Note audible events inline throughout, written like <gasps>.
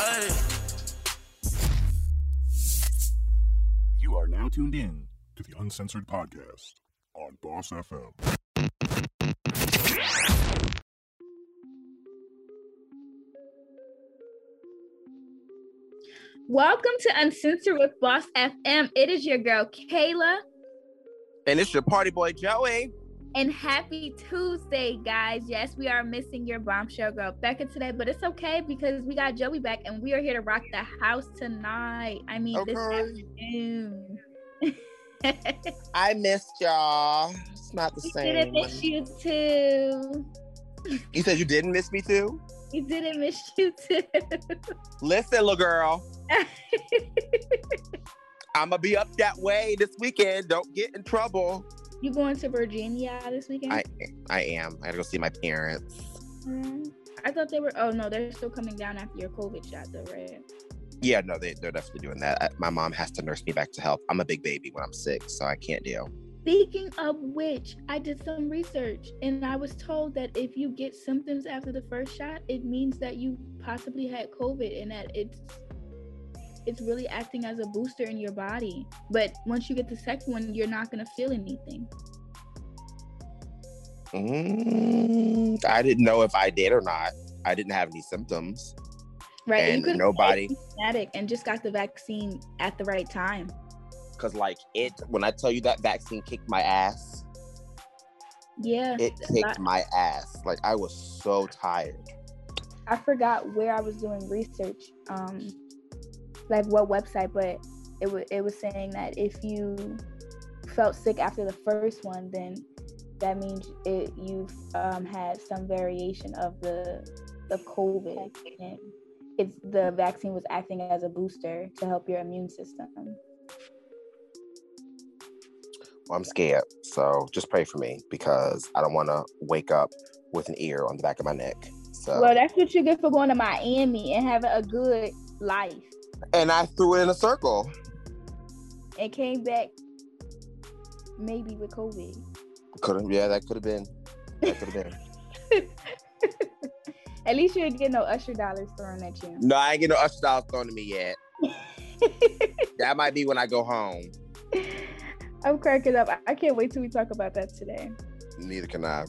Hey. You are now tuned in to the Uncensored Podcast on Boss FM. Welcome to Uncensored with Boss FM. It is your girl Kayla, And it's your party boy Joey. And happy Tuesday, guys. Yes, we are missing your bombshell girl Becca today, but it's okay because we got Joey back and we are here to rock the house tonight. I mean, this afternoon. <laughs> I missed y'all. It's not the we didn't miss you too. You said you didn't miss me too? You didn't miss you too. Listen, little girl. <laughs> I'm gonna be up that way this weekend. Don't get in trouble. You going to Virginia this weekend? I I am. I gotta go see my parents. Mm, I thought they were. Oh no, they're still coming down after your COVID shot, though, right? Yeah, no, they, they're definitely doing that. I, my mom has to nurse me back to health. I'm a big baby when I'm sick, so I can't deal. Speaking of which, I did some research and I was told that if you get symptoms after the first shot, it means that you possibly had COVID and that it's it's really acting as a booster in your body. But once you get the second one, you're not gonna feel anything. Mm, I didn't know if I did or not. I didn't have any symptoms. Right? And you could nobody- symptomatic and just got the vaccine at the right time. Cause like it, when I tell you that vaccine kicked my ass, Yeah. it kicked my ass. Like I was so tired. I forgot where I was doing research, um, like what website, but it was it was saying that if you felt sick after the first one, then that means it you've um, had some variation of the the COVID, and it's the vaccine was acting as a booster to help your immune system. Well, I'm scared, so just pray for me because I don't want to wake up with an ear on the back of my neck. So, Well, that's what you get for going to Miami and having a good life, and I threw it in a circle. and came back maybe with COVID. Could have, yeah, that could have been. That could have been. <laughs> At least you didn't get no Usher dollars thrown at you. No, I ain't get no usher dollars thrown to me yet. <laughs> That might be when I go home. I'm cracking up. I- I can't wait till we talk about that today. Neither can I.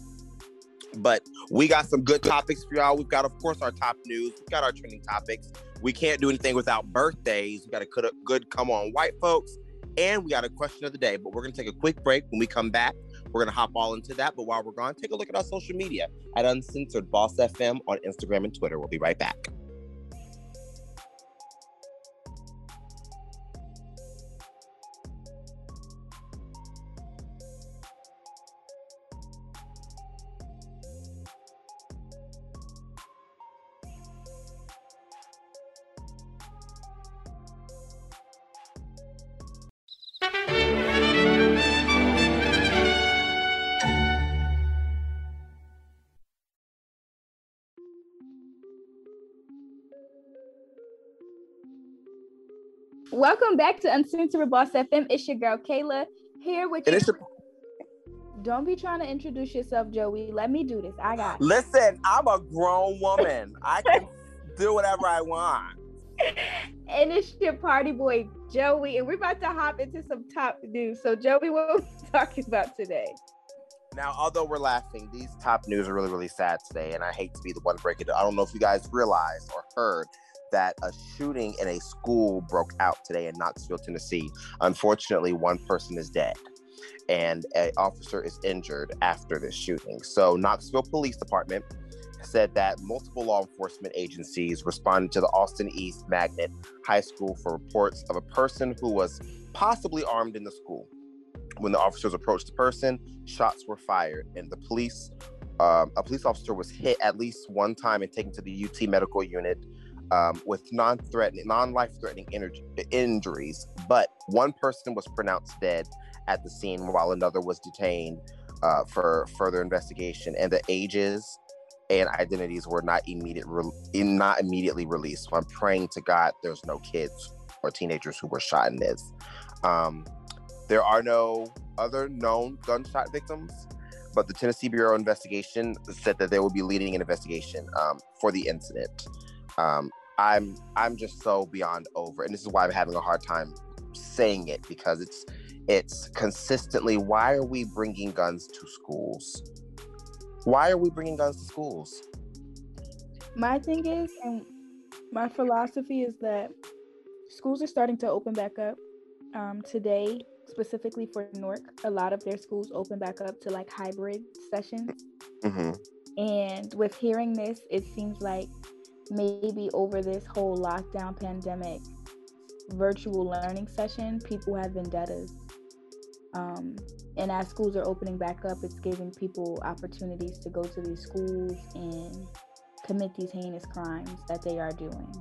But we got some good topics for y'all. We've got, of course, our top news. We've got our trending topics. We can't do anything without birthdays. We got a good, come on, white folks. And we got a question of the day. But we're going to take a quick break. When we come back, we're going to hop all into that. But while we're gone, take a look at our social media at Uncensored Boss FM on Instagram and Twitter. We'll be right back. Back to Uncensored Boss FM. It's your girl Kayla here with And you. your- Don't be trying to introduce yourself, Joey. Let me do this. I got it. Listen, I'm a grown woman. I can do whatever I want. <laughs> and it's your party boy Joey, and we're about to hop into some top news. So, Joey, what are we <laughs> talking about today? Now, although we're laughing, these top news are really, really sad today, and I hate to be the one to break it. I don't know if you guys realized or heard that a shooting in a school broke out today in Knoxville, Tennessee. Unfortunately, one person is dead, and an officer is injured after this shooting. So, Knoxville Police Department said that multiple law enforcement agencies responded to the Austin East Magnet High School for reports of a person who was possibly armed in the school. When the officers approached the person, shots were fired, and the police, um, a police officer was hit at least one time and taken to the UT medical unit um, with non-threatening, non-life-threatening energy, injuries. But one person was pronounced dead at the scene, while another was detained uh, for further investigation. And the ages and identities were not immediate, re- not immediately released. So I'm praying to God there's no kids or teenagers who were shot in this. Um, there are no other known gunshot victims, but the Tennessee Bureau Investigation said that they will be leading an investigation um, for the incident. Um, I'm I'm just so beyond over, and this is why I'm having a hard time saying it because it's it's consistently why are we bringing guns to schools? Why are we bringing guns to schools? My thing is, and my philosophy is that schools are starting to open back up. Um, today, specifically for Newark, a lot of their schools open back up to like hybrid sessions. Mm-hmm. And with hearing this, it seems like maybe over this whole lockdown pandemic, virtual learning session, people have vendettas. Um, and as schools are opening back up, it's giving people opportunities to go to these schools and commit these heinous crimes that they are doing.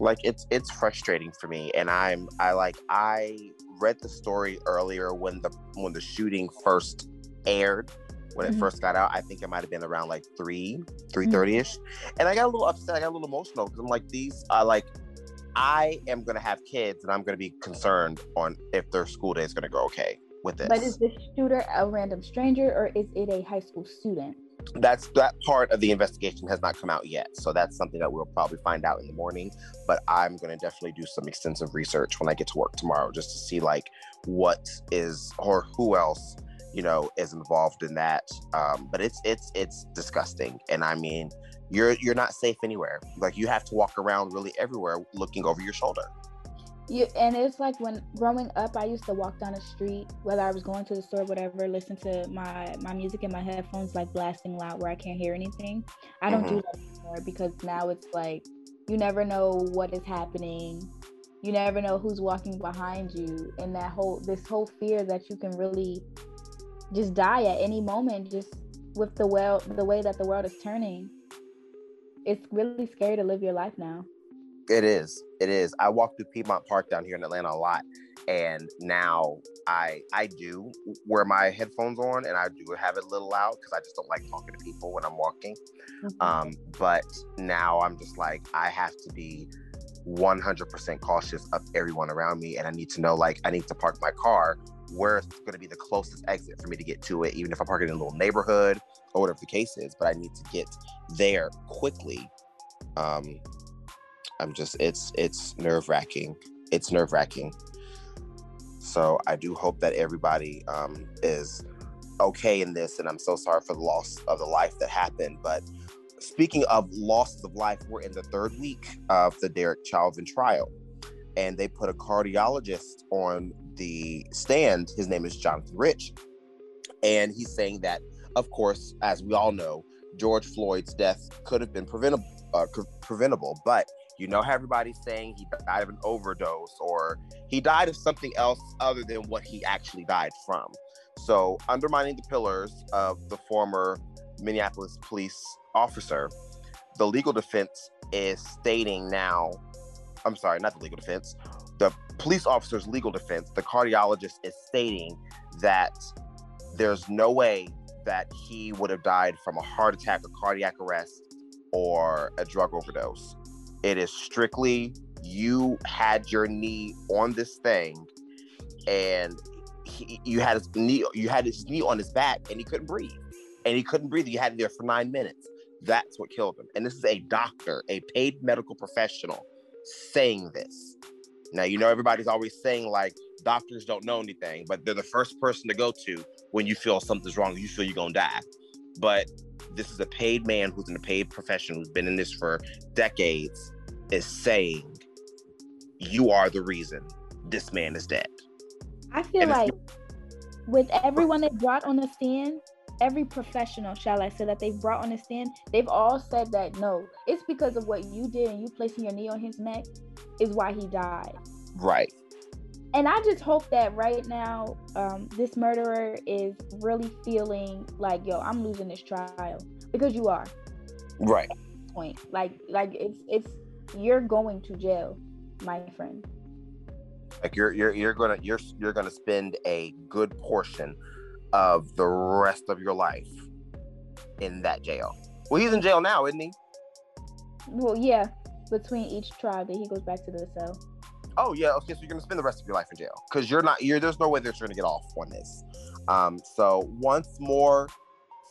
Like it's it's frustrating for me, and I'm I like I read the story earlier when the when the shooting first aired when it Mhm. first got out. I think it might have been around like three, three thirty ish, and I got a little upset. I got a little emotional because I'm like, these are like, I am gonna have kids, and I'm gonna be concerned on if their school day is gonna go okay with this. But is the shooter a random stranger or is it a high school student? that's that part of the investigation has not come out yet, so that's something that we'll probably find out in the morning. But I'm gonna definitely do some extensive research when I get to work tomorrow, just to see like what is or who else you know is involved in that. Um, but it's it's it's disgusting, and I mean, you're you're not safe anywhere. Like you have to walk around really everywhere, looking over your shoulder. You, and it's like when growing up, I used to walk down the street, whether I was going to the store, whatever, listen to my my music in my headphones, like blasting loud where I can't hear anything. I don't do that anymore because now it's like you never know what is happening. You never know who's walking behind you, and that whole this whole fear that you can really just die at any moment, just with the well the way that the world is turning. It's really scary to live your life now. It is. It is. I walk through Piedmont Park down here in Atlanta a lot, and now I I do wear my headphones on, and I do have it a little loud because I just don't like talking to people when I'm walking. Um, but now I'm just like I have to be 100% cautious of everyone around me, and I need to know like I need to park my car where it's going to be the closest exit for me to get to it, even if I park it in a little neighborhood or whatever the case is. But I need to get there quickly. Um, I'm just it's it's nerve wracking. It's nerve wracking. So I do hope that everybody um, is okay in this, and I'm so sorry for the loss of the life that happened. But speaking of losses of life, we're in the third week of the Derek Chauvin trial, and they put a cardiologist on the stand. His name is Jonathan Rich, and he's saying that, of course, as we all know, George Floyd's death could have been preventable, uh, preventable, but you know how everybody's saying he died of an overdose or he died of something else other than what he actually died from. So, undermining the pillars of the former Minneapolis police officer, the legal defense is stating now, I'm sorry, not the legal defense, the police officer's legal defense, the cardiologist is stating that there's no way that he would have died from a heart attack or cardiac arrest or a drug overdose. It is strictly you had your knee on this thing and he, you had his knee you had his knee on his back and he couldn't breathe. And he couldn't breathe you had it there for nine minutes. That's what killed him. And this is a doctor a paid medical professional saying this. Now you know everybody's always saying like doctors don't know anything but they're the first person to go to when you feel something's wrong you feel you're gonna die. But this is a paid man who's in a paid profession who's been in this for decades is saying you are the reason this man is dead. I feel And like with everyone they brought on the stand, every professional, shall I say, that they've brought on the stand, they've all said that no, it's because of what you did and you placing your knee on his neck is why he died. right And I just hope that right now, um, this murderer is really feeling like, yo, I'm losing this trial because you are. right Point. Like, like it's it's you're going to jail, my friend. like you're you're you're gonna you're you're gonna spend a good portion of the rest of your life in that jail well he's in jail now isn't he Well, yeah, between each trial that he goes back to the cell. Oh yeah, okay. So you're gonna spend the rest of your life in jail because you're not. You're there's no way that you're gonna get off on this. Um, so once more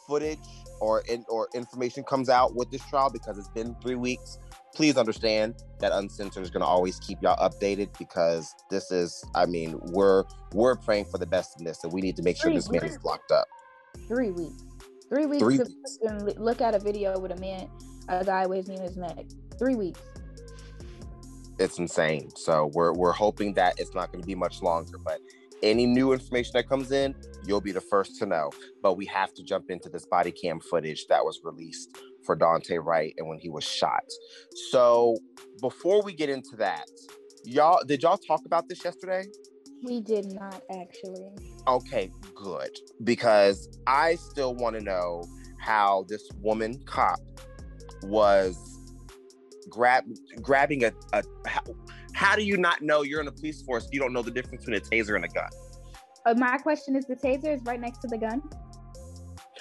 footage or in, or information comes out with this trial because it's been three weeks, please understand that Uncensored is going to always keep y'all updated because this is, I mean, we're we're praying for the best in this, and we need to make sure Three this man is locked up. Three weeks. Three weeks Three weeks. look at a video with a man, a guy with his knee in his neck. Three weeks. It's insane. So we're we're hoping that it's not going to be much longer, but. Any new information that comes in, you'll be the first to know. But we have to jump into this body cam footage that was released for Daunte Wright and when he was shot. So before we get into that, y'all did y'all talk about this yesterday? We did not actually. Okay, good. Because I still want to know how this woman cop was grab grabbing a, a how, how do you not know you're in a police force you don't know the difference between a taser and a gun? Uh, my question is: the taser is right next to the gun.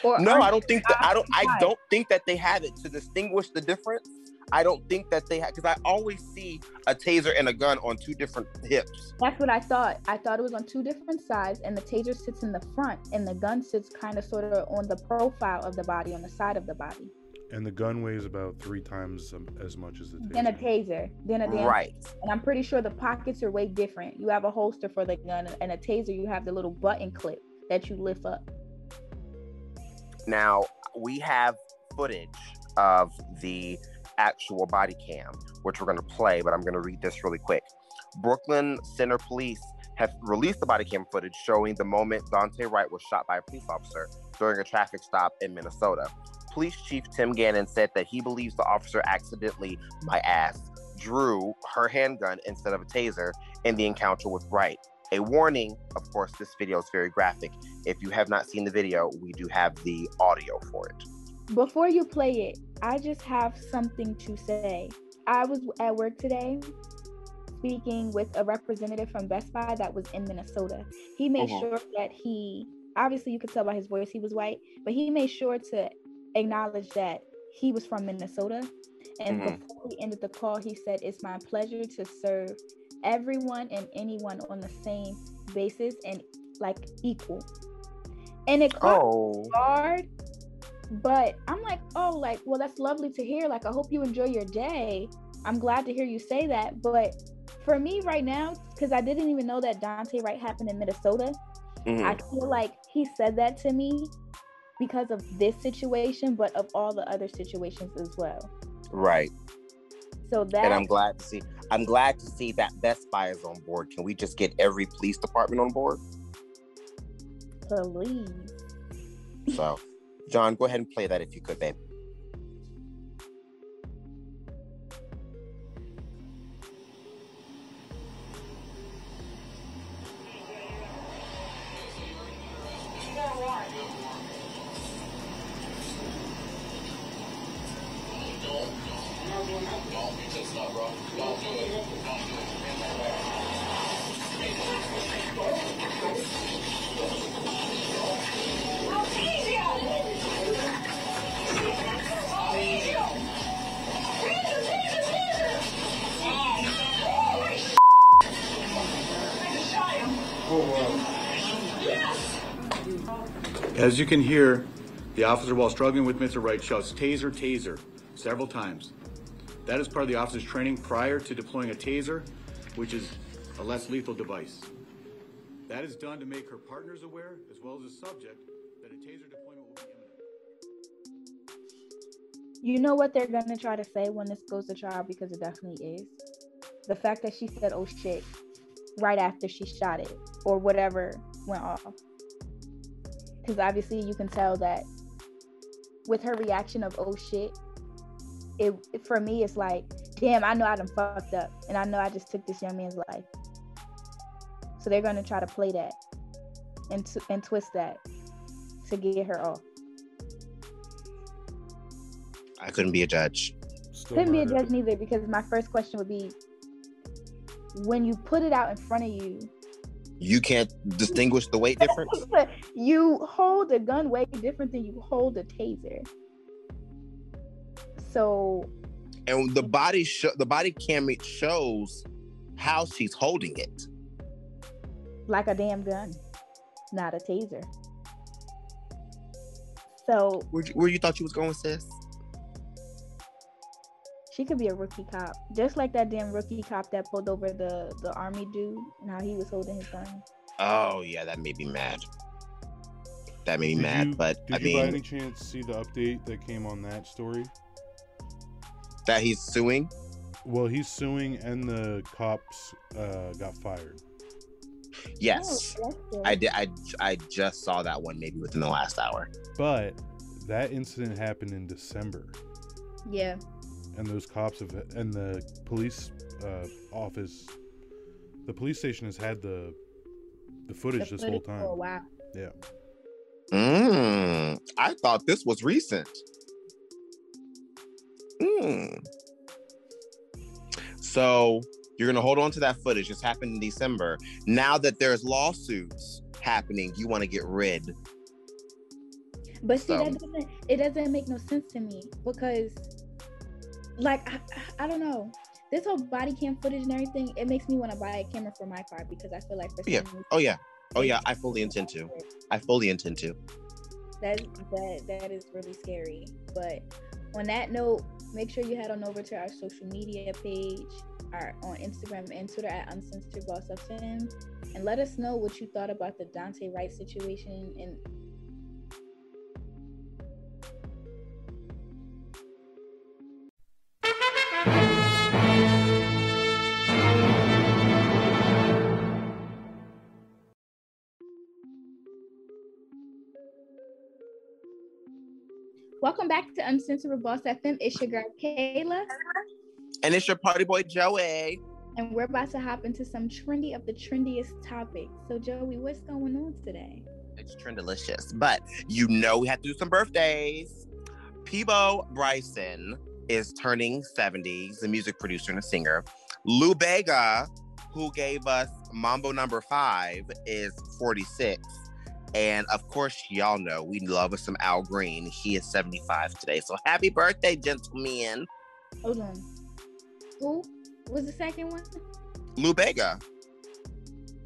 Or No, I don't think that I don't I don't think that they have it to distinguish the difference. I don't think that they have because I always see a taser and a gun on two different hips. That's what I thought. I thought it was on two different sides, and the taser sits in the front, and the gun sits kind of sort of on the profile of the body, on the side of the body. And the gun weighs about three times um, as much as the taser. Then a taser, then a damn. Right. And I'm pretty sure the pockets are way different. You have a holster for the gun, and a taser, you have the little button clip that you lift up. Now we have footage of the actual body cam, which we're going to play, but I'm going to read this really quick. Brooklyn Center Police have released the body cam footage showing the moment Daunte Wright was shot by a police officer during a traffic stop in Minnesota. Police Chief Tim Gannon said that he believes the officer accidentally, my ass, drew her handgun instead of a taser in the encounter with Wright. A warning, of course, this video is very graphic. If you have not seen the video, we do have the audio for it. Before you play it, I just have something to say. I was at work today speaking with a representative from Best Buy that was in Minnesota. He made Mhm. sure that he, obviously, you could tell by his voice he was white, but he made sure to acknowledge that he was from Minnesota. And Mhm. before he ended the call, he said, It's my pleasure to serve everyone and anyone on the same basis and like equal. And it Oh, hard but i'm like oh like well that's lovely to hear like i hope you enjoy your day i'm glad to hear you say that but for me right now because i didn't even know that daunte wright happened in minnesota Mm-hmm. i feel like he said that to me because of this situation but of all the other situations as well right. So that And I'm glad to see. I'm glad to see that Best Buy is on board. Can we just get every police department on board? please So, John, go ahead and play that if you could, babe. You can hear, the officer, while struggling with Mr. Wright, shouts taser, taser several times. That is part of the officer's training prior to deploying a taser, which is a less lethal device. That is done to make her partners aware, as well as the subject, that a taser deployment will be imminent. you know what they're gonna try to say when this goes to trial because it definitely is the fact that she said oh shit right after she shot it or whatever went off because obviously you can tell that with her reaction of oh shit it for me it's like damn i know i done fucked up and i know i just took this young man's life. So they're gonna try to play that and, t- and twist that to get her off. I couldn't be a judge. Still couldn't be a judge neither because my first question would be when you put it out in front of you You can't distinguish the weight difference. <laughs> you hold a gun way different than you hold a taser so and the body show the body cam it shows how she's holding it. like a damn gun not a taser So Where you, where you thought you was going, sis? She could be a rookie cop, just like that damn rookie cop that pulled over the the army dude and how he was holding his gun. Oh yeah, that made me mad. That made me Did mad, you- but Did I you by any mean chance see the update that came on that story? that he's suing. Well, he's suing, and the cops uh, got fired. Yes, Oh. I did. I I just saw that one maybe within the last hour. But that incident happened in December, Yeah. And those cops have, and the police uh, office, the police station has had the the footage the this whole footage For a time. while. Yeah. Mm, I thought this was recent. Mm. So you're gonna hold on to that footage. This happened in December. Now that there's lawsuits happening, you want to get rid. But see, So- that doesn't it doesn't make no sense to me because, like, I, I, don't know. This whole body cam footage and everything, it makes me want to buy a camera for my car because I feel like for Yeah. reason, Oh yeah. Oh yeah. I fully intend to. I fully intend to. That that that is really scary. But on that note, make sure you head on over to our social media page, our on Instagram and Twitter at Uncensored Boss FM, and let us know what you thought about the Daunte Wright situation and Welcome back to Uncensored Boss FM. It's your girl Kayla, And it's your party boy Joey. and we're about to hop into some trendy of the trendiest topics. So, Joey, what's going on today? It's trend delicious. But you know we have to do some birthdays. Peabo Bryson is turning 70. He's a music producer and a singer. Lou Bega, who gave us Mambo number five, is 46. And of course, y'all know we love us some Al Green. He is 75 today. So happy birthday, gentlemen. Hold on. Who was the second one? Lou Bega.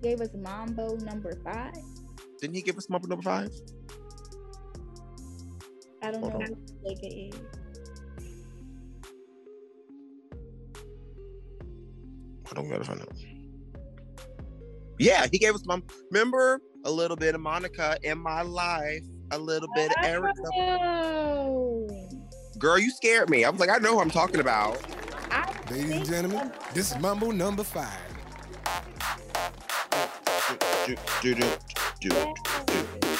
Gave us Mambo number five. Didn't he give us Mambo number five? I don't Hold know on. what Vega is. On, we gotta find out. Yeah, he gave us my remember a little bit of Monica in my life, a little bit of Erica. Oh, Girl, you scared me. I was like, I know who I'm talking about. Ladies and gentlemen, this is Mambo number five.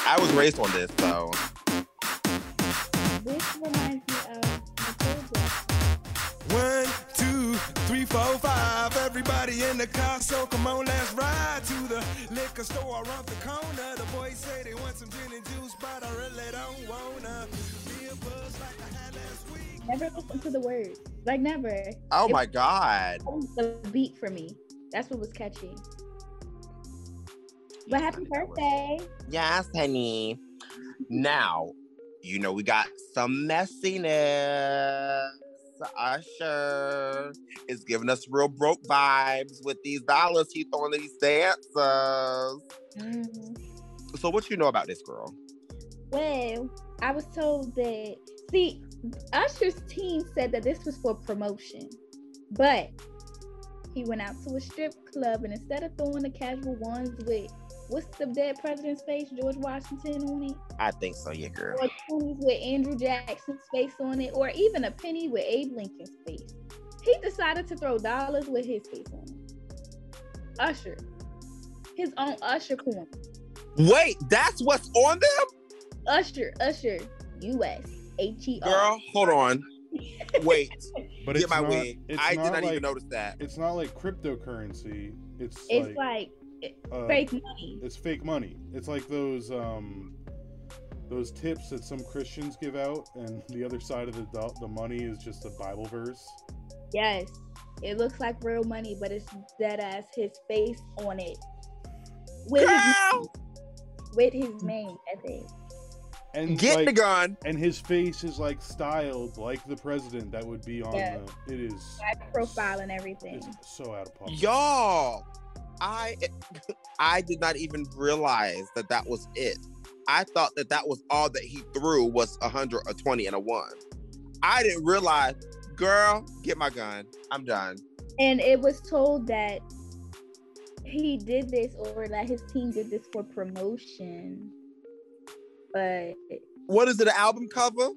I was raised on this, so This reminds me of One, two, three, four, five. Everybody in the car, so come on, let's ride to the liquor store around the corner. The boys say they want some gin and juice, but I really don't wanna be a buzz like I had last week. Never listen to the words. Like never. oh It- my god. The beat for me. That's what was catchy. But happy birthday. Yes, honey. Now, you know we got some messiness. Usher is giving us real broke vibes with these dollars he throwing these dancers. Mhm. So what you know about this girl? Well, I was told that. See, Usher's team said that this was for promotion, but he went out to a strip club and instead of throwing the casual ones with what's the dead president's face, George Washington on it, I think so, yeah, girl. or twenties with Andrew Jackson's face on it, or even a penny with Abe Lincoln's face, he decided to throw dollars with his face on it. Usher, his own Usher coin. Wait, that's what's on them? Usher, Usher, U.S. H E R. Girl, hold on. Wait, <laughs> But get it's my not, wig. it's I did not like, even notice that. It's not like cryptocurrency. It's, It's like, like uh, fake money. It's fake money. It's like those um those tips that some Christians give out, and <laughs> the other side of the do- the money is just a Bible verse. Yes, it looks like real money, but it's dead ass his face on it with his Girl, with his name. I think. And get like, the gun. and his face is like styled like the president that would be on Yeah. the. It is Black profile and everything. It's so out of pocket. Y'all, I eh, <laughs> I did not even realize that that was it. I thought that that was all that he threw was a hundred, a twenty, and a one. I didn't realize, girl, get my gun. I'm done. And it was told that he did this or that his team did this for promotion. But What is it? An album cover?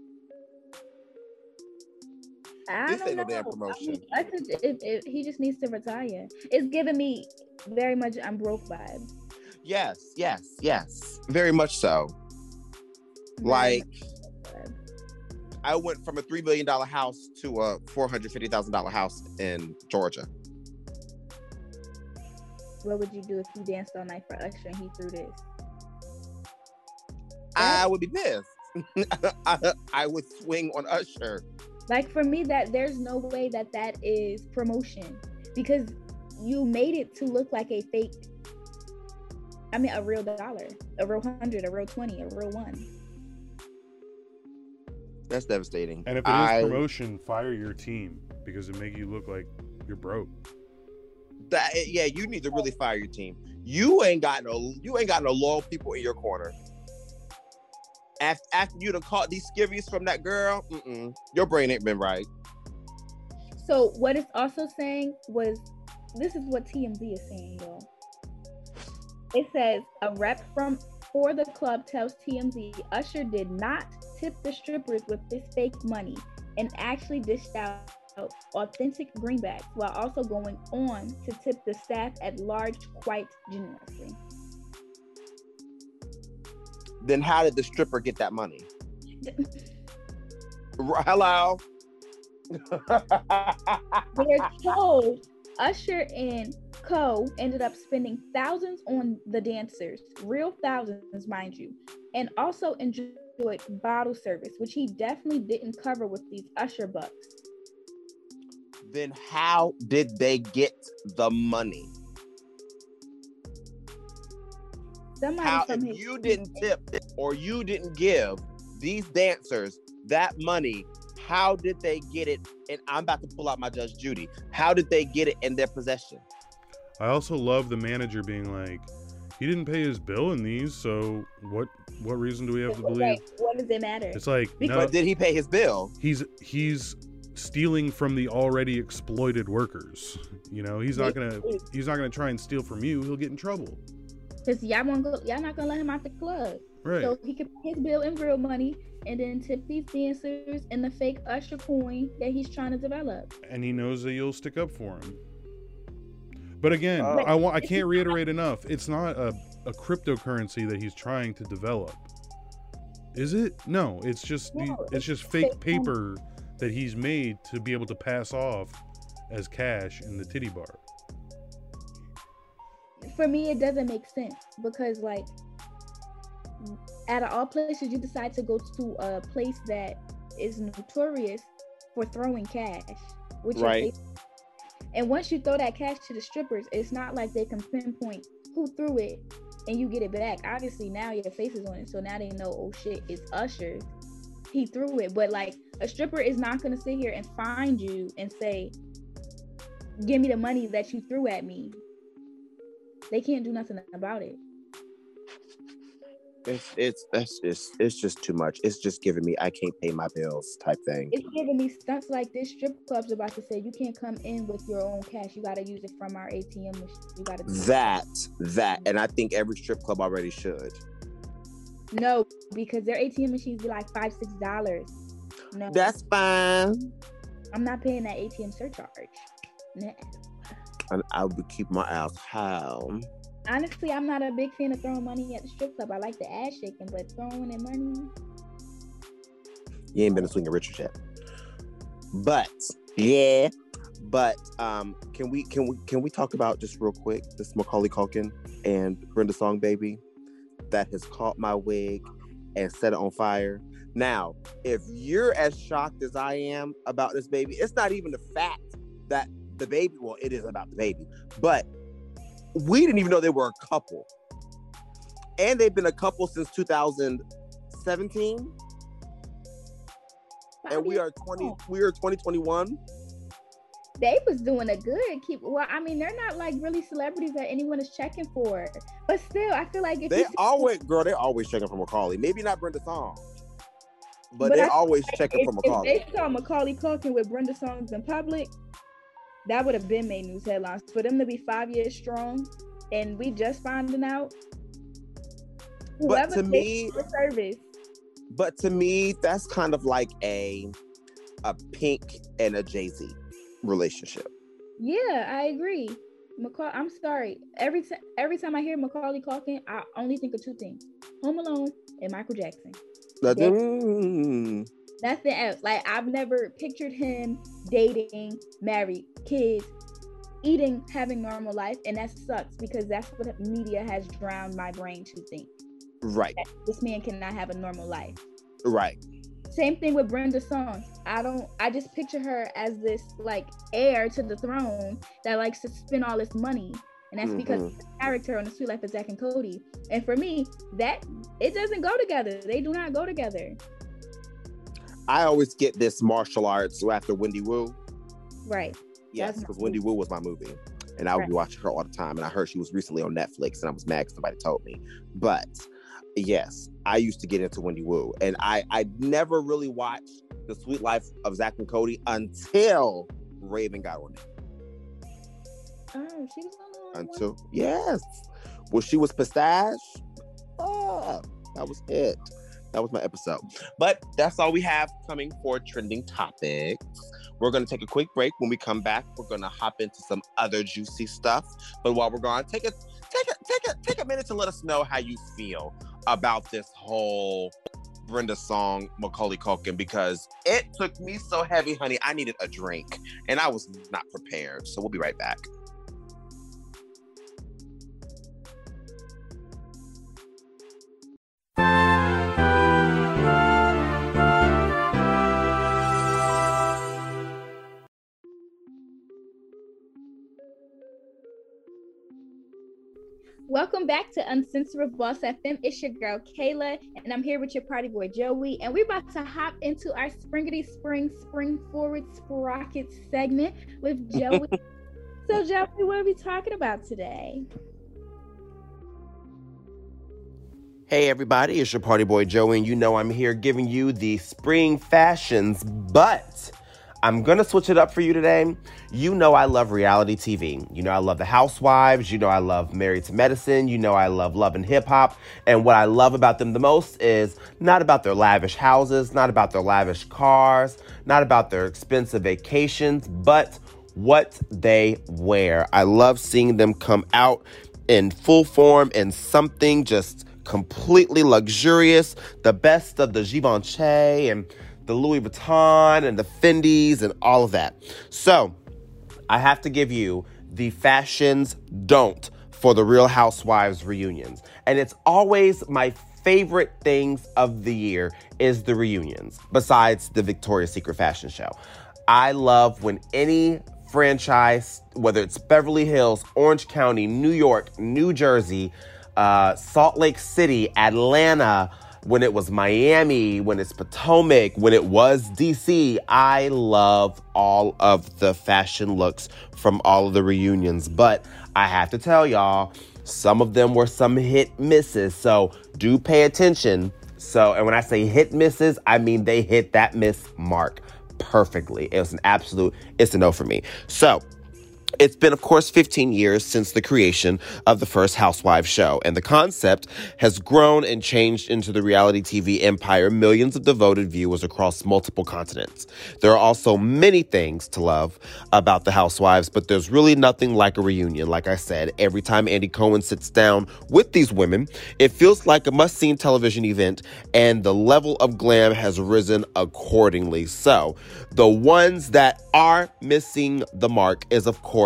I This don't ain't no know. damn I mean, promotion. I think if, if he just needs to retire. It's giving me very much I'm broke vibes. Yes, yes, yes. Very much so. Very Like much vibes. I went from a three million dollar house to a four hundred fifty thousand dollar house in Georgia. what would you do if you danced all night for Usher and he threw this? I would be pissed. I, <laughs> I would swing on Usher. Like for me, that there's no way that that is promotion because you made it to look like a fake. I mean, a real dollar, a real hundred, a real twenty, a real one. That's devastating. And if it is I- promotion, fire your team because it make you look like you're broke. that yeah, you need to really fire your team. You ain't got no you ain't got no loyal people in your corner. After, after you done caught these skivvies from that girl, your brain ain't been right. So what it's also saying was, this is what TMZ is saying, y'all. It says a rep from for the club tells TMZ Usher did not tip the strippers with this fake money and actually dished out authentic greenbacks while also going on to tip the staff at large quite generously. Then how did the stripper get that money? <laughs> Hello. <laughs> They're told Usher and Co ended up spending thousands on the dancers, real thousands, mind you, and also enjoyed bottle service, which he definitely didn't cover with these Usher bucks. then how did they get the money? Somebody How from if his you didn't tip or you didn't give these dancers that money, how did they get it? And I'm about to pull out my Judge Judy. How did they get it in their possession? I also love the manager being like, he didn't pay his bill in these, so what what reason do we have to believe? Right, what does it matter? It's like no, But did he pay his bill? he's he's stealing from the already exploited workers. You know, he's not gonna he's not gonna try and steal from you. He'll get in trouble. Because y'all won't go, y'all not gonna let him out the club. Right. So he could pay his bill in real money and then tip these dancers in the fake Usher coin that he's trying to develop. and he knows that you'll stick up for him. But again, Oh. I want I can't reiterate enough. It's not a, a cryptocurrency that he's trying to develop. Is it? No, it's just No, it's it's just fake fake paper that he's made to be able to pass off as cash in the titty bar. For me it doesn't make sense because like out of all places you decide to go to a place that is notorious for throwing cash which is Right. basi- and once you throw that cash to the strippers it's not like they can pinpoint who threw it and you get it back. Obviously now your face is on it so now they know oh shit it's usher. He threw it. But like a stripper is not going to sit here and find you and say give me the money that you threw at me they can't do nothing about it. It's it's that's just it's just too much. It's just giving me I can't pay my bills type thing. It's giving me stunts like this. Strip club's about to say you can't come in with your own cash. You got to use it from our ATM machine. You got to That that and I think every strip club already should. no because their ATM machines be like five six dollars. No, That's fine. I'm not paying that ATM surcharge. Nah. And I would keep my ass home. Honestly, I'm not a big fan of throwing money at the strip club. I like the ass shaking, but throwing in money. You ain't been to swinging Richard yet. But yeah. But um can we can we can we talk about just real quick this Macaulay Culkin and Brenda Song baby that has caught my wig and set it on fire. Now, if you're as shocked as I am about this baby, it's not even the fact that the baby, well, it is about the baby, but we didn't even know they were a couple. And they've been a couple since 2017 and we are 20 we are 2021 they was doing a good keep. Well, I mean, they're not like really celebrities that anyone is checking for, but still, I feel like if They always, girl, they're always checking for Macaulay. Maybe not Brenda Song, but, But they're I always like checking if, for Macaulay. If they saw Macaulay Culkin with Brenda Songs in public, that would have been made news headlines. For them to be five years strong, and we just finding out. But to me- the service, But to me, that's kind of like a a Pink and a Jay Z relationship. yeah, I agree. Macaulay, I'm sorry. Every time, every time I hear Macaulay Culkin, I only think of two things: Home Alone and Michael Jackson. That-. Mm. Nothing else. Like I've never pictured him dating, married, kids, eating, having normal life, and that sucks because that's what media has drowned my brain to think. Right, This man cannot have a normal life. right. Same thing with Brenda Song. I don't. I just picture her as this like heir to the throne that likes to spend all this money, and that's because mm-hmm. of the character on the Suite Life of Zack and Cody. And for me, that it doesn't go together. They do not go together. I always get this martial arts after Wendy Wu. Right. Yes, because Wendy Wu was my movie. And I would be watching her all the time. And I heard she was recently on Netflix and I was mad somebody told me. But yes, I used to get into Wendy Wu. And I, I never really watched The Suite Life of Zack and Cody until Raven got on it. Oh, she was on. Until, yes. well she was Pistache, ah, that was it. That was my episode. But that's all we have coming for trending topics. We're going to take a quick break. When we come back, we're going to hop into some other juicy stuff. But while we're gone, take a take a take a take a minute to let us know how you feel about this whole Brenda song, Macaulay Culkin, because it took me so heavy, honey. I needed a drink, and I was not prepared. So we'll be right back. Back to Uncensored Boss FM. It's your girl Kayla, and I'm here with your party boy Joey, and we're about to hop into our springity spring spring forward sprocket segment with <laughs> Joey. so, Joey, what are we talking about today? Hey everybody, it's your party boy Joey, and you know I'm here giving you the spring fashions, but I'm gonna switch it up for you today. You know I love reality TV. You know I love The Housewives. You know I love Married to Medicine. You know I love Love and Hip Hop. And what I love about them the most is not about their lavish houses, not about their lavish cars, not about their expensive vacations, but what they wear. I love seeing them come out in full form in something just completely luxurious, the best of the Givenchy and the Louis Vuitton and the Fendi's and all of that. So, I have to give you the fashions don't for the Real Housewives reunions. And it's always my favorite things of the year is the reunions besides the Victoria's Secret fashion show. I love when any franchise, whether it's Beverly Hills, Orange County, New York, New Jersey, uh, Salt Lake City, Atlanta, when it was Miami, when it's Potomac, when it was DC. I love all of the fashion looks from all of the reunions. But I have to tell y'all, some of them were some hit misses. So do pay attention. So, and when I say hit misses, I mean they hit that miss mark perfectly. It was an absolute, it's a no for me. So, it's been, of course, 15 years since the creation of the first Housewives show, and the concept has grown and changed into the reality TV empire millions of devoted viewers across multiple continents. There are also many things to love about the Housewives, but there's really nothing like a reunion. Like I said, every time Andy Cohen sits down with these women, it feels like a must see television event, and the level of glam has risen accordingly. So, the ones that are missing the mark is, of course,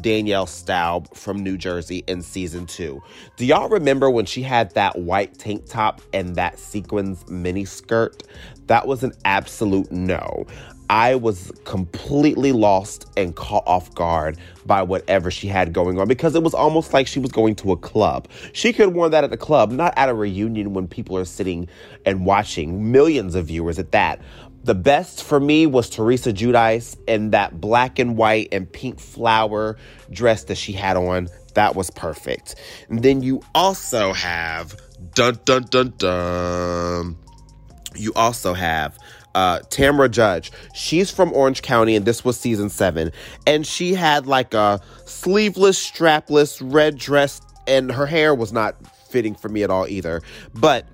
Danielle Staub from New Jersey in season two. Do y'all remember when she had that white tank top and that sequins mini skirt? That was an absolute no. I was completely lost and caught off guard by whatever she had going on because it was almost like she was going to a club. She could have worn that at a club, not at a reunion when people are sitting and watching, millions of viewers at that. The best for me was Teresa Giudice in that black and white and pink flower dress that she had on. That was perfect. And then you also have dun dun dun dun. You also have uh, Tamra Judge. She's from Orange County, and this was season seven. And she had like a sleeveless, strapless red dress, and her hair was not fitting for me at all either. But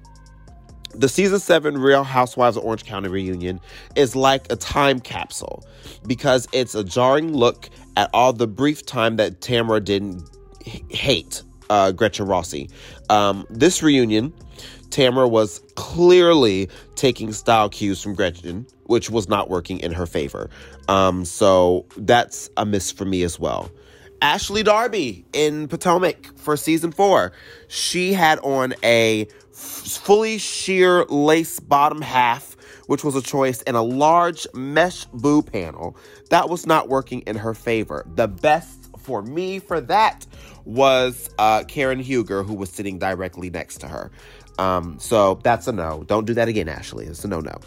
the season seven Real Housewives of Orange County reunion is like a time capsule because it's a jarring look at all the brief time that Tamra didn't hate uh, Gretchen Rossi. Um, this reunion, Tamra was clearly taking style cues from Gretchen, which was not working in her favor. Um, so that's a miss for me as well. Ashley Darby in Potomac for season four. She had on a fully sheer lace bottom half, which was a choice, and a large mesh boo panel. That was not working in her favor. The best for me for that was uh, Karen Huger, who was sitting directly next to her. Um, so that's a no. Don't do that again, Ashley. It's a no no.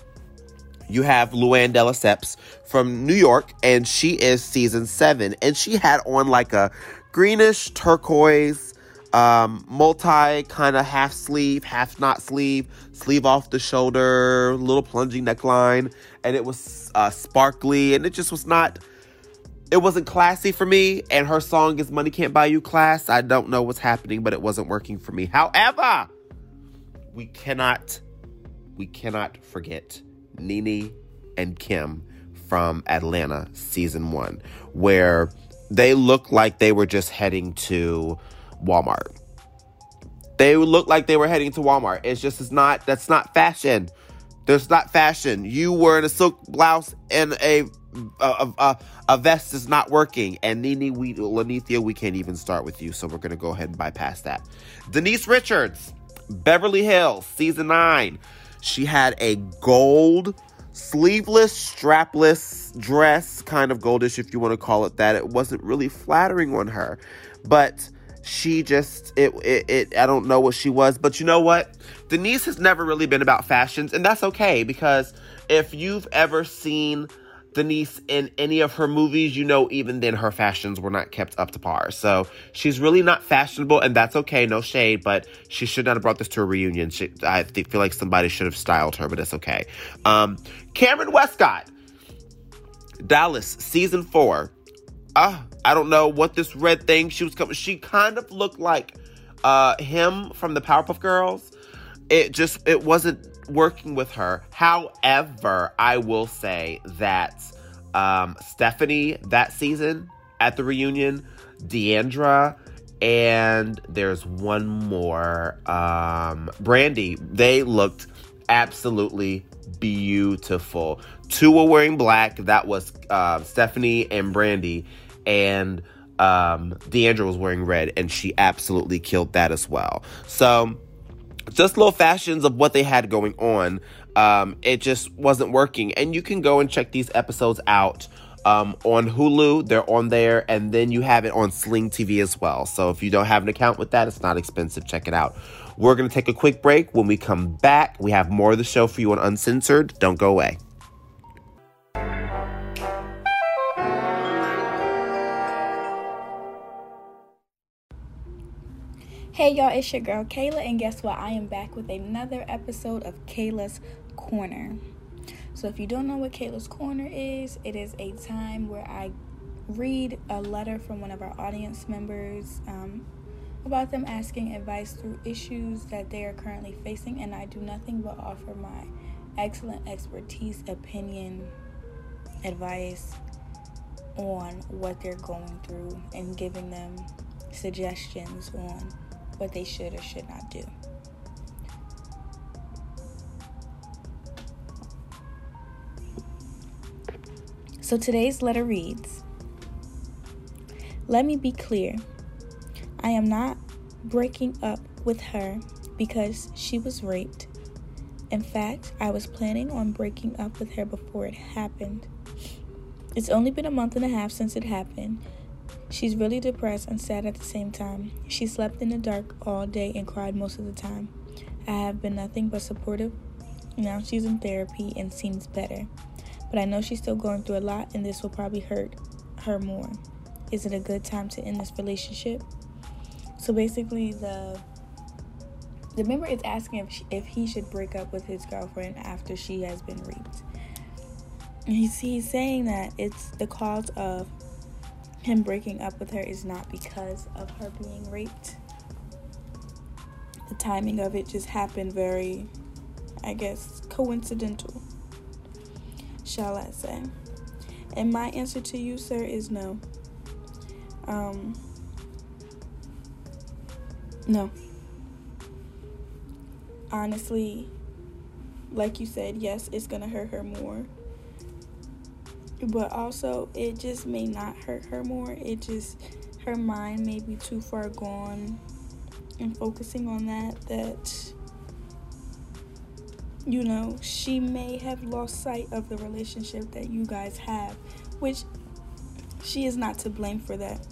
You have Luann de Lesseps from New York, and she is season seven, and she had on like a greenish turquoise, um, multi kind of half sleeve, half not sleeve, sleeve off the shoulder, little plunging neckline, and it was uh, sparkly, and it just was not. It wasn't classy for me, and her song is "Money Can't Buy You Class." I don't know what's happening, but it wasn't working for me. However, we cannot, we cannot forget Nene and Kim from Atlanta season one, where they looked like they were just heading to Walmart. They look like they were heading to Walmart. It's just it's not that's not fashion. There's not fashion. You were in a silk blouse and a a, a, a vest is not working. And Nene, we Lanithia, we can't even start with you, so we're gonna go ahead and bypass that. Denise Richards, Beverly Hills, season nine. She had a gold sleeveless, strapless dress, kind of goldish if you want to call it that. It wasn't really flattering on her, but she just it, it it I don't know what she was, but you know what? Denise has never really been about fashions, and that's okay because if you've ever seen Denise in any of her movies, you know, even then her fashions were not kept up to par. So she's really not fashionable, and that's okay, no shade, but she should not have brought this to a reunion. She, I feel like somebody should have styled her, but it's okay. Um, Kameron Westcott, Dallas, season four. Uh, I don't know what this red thing she was coming. She kind of looked like uh, him from the Powerpuff Girls. It just it wasn't working with her. However, I will say that um, Stephanie that season at the reunion, D'Andra, and there's one more, um, Brandi. They looked absolutely beautiful. Two were wearing black. That was uh, Stephanie and Brandi, and um, D'Andra was wearing red, and she absolutely killed that as well. So just little fashions of what they had going on. Um, it just wasn't working. And you can go and check these episodes out um, on Hulu. They're on there. And then you have it on Sling TV as well. So if you don't have an account with that, it's not expensive. Check it out. We're going to take a quick break. When we come back, we have more of the show for you on Uncensored. Don't go away. Hey y'all, it's your girl Kayla, and guess what? I am back with another episode of Kayla's Corner. So, if you don't know what Kayla's Corner is, it is a time where I read a letter from one of our audience members um, about them asking advice through issues that they are currently facing, and I do nothing but offer my excellent expertise, opinion, advice on what they're going through and giving them suggestions on what they should or should not do. So today's letter reads Let me be clear. I am not breaking up with her because she was raped. In fact, I was planning on breaking up with her before it happened. It's only been a month and a half since it happened, She's really depressed and sad at the same time. She slept in the dark all day and cried most of the time. I have been nothing but supportive Now she's in therapy and seems better. But I know she's still going through a lot and this will probably hurt her more. Is it a good time to end this relationship? So basically, the the member is asking if, she, if he should break up with his girlfriend after she has been raped. He's, he's saying that it's the cause of him breaking up with her is not because of her being raped. The timing of it just happened very, I guess, coincidental, shall I say. And my answer to you, sir, is no. Um, no. Honestly, like you said, yes, it's gonna hurt her more. But also, it just may not hurt her more. It just, her mind may be too far gone and focusing on that, that, you know, she may have lost sight of the relationship that you guys have, which she is not to blame for that.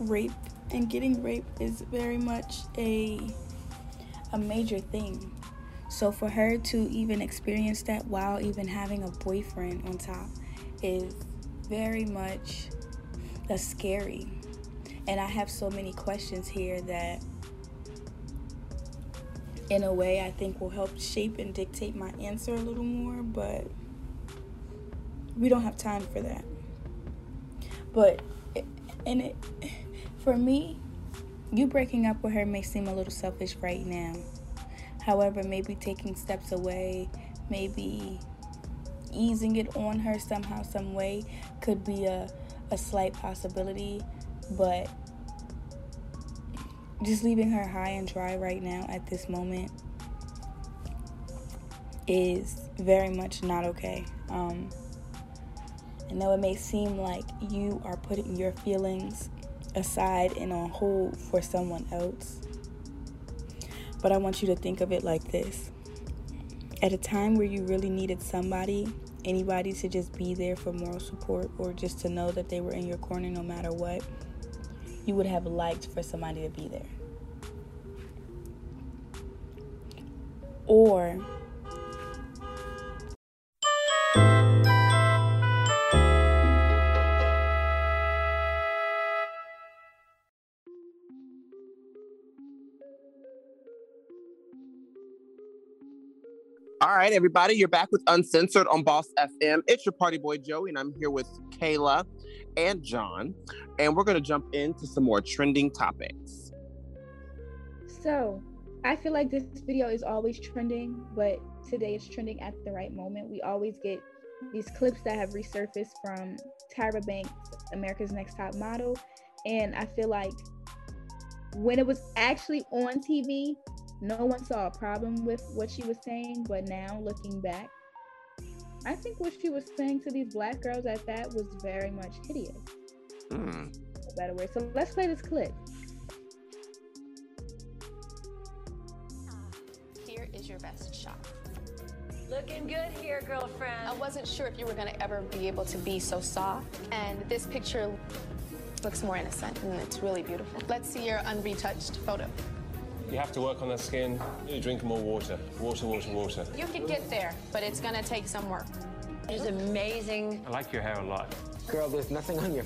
Rape and getting raped is very much a a major thing. So for her to even experience that while even having a boyfriend on top is very much that's scary. And I have so many questions here that in a way I think will help shape and dictate my answer a little more, but we don't have time for that. But and it for me, you breaking up with her may seem a little selfish right now. However, maybe taking steps away, maybe easing it on her somehow, some way could be a, a slight possibility. But just leaving her high and dry right now at this moment is very much not okay. Um, I know it may seem like you are putting your feelings aside and on hold for someone else. But I want you to think of it like this at a time where you really needed somebody, anybody to just be there for moral support or just to know that they were in your corner no matter what, you would have liked for somebody to be there. Or All right, everybody, you're back with Uncensored on Boss FM. It's your party boy Joey, and I'm here with Kayla and John, and we're going to jump into some more trending topics. So, I feel like this video is always trending, but today it's trending at the right moment. We always get these clips that have resurfaced from Tyra Banks, America's Next Top Model, and I feel like when it was actually on TV, no one saw a problem with what she was saying, but now looking back, I think what she was saying to these black girls at that was very much hideous. Hmm. A better word. So let's play this clip. Here is your best shot. Looking good here, girlfriend. I wasn't sure if you were going to ever be able to be so soft, and this picture looks more innocent, and it's really beautiful. Let's see your unretouched photo. You have to work on the skin. You drink more water. Water, water, water. You could get there, but it's going to take some work. It's amazing. I like your hair a lot. Girl, there's nothing on your.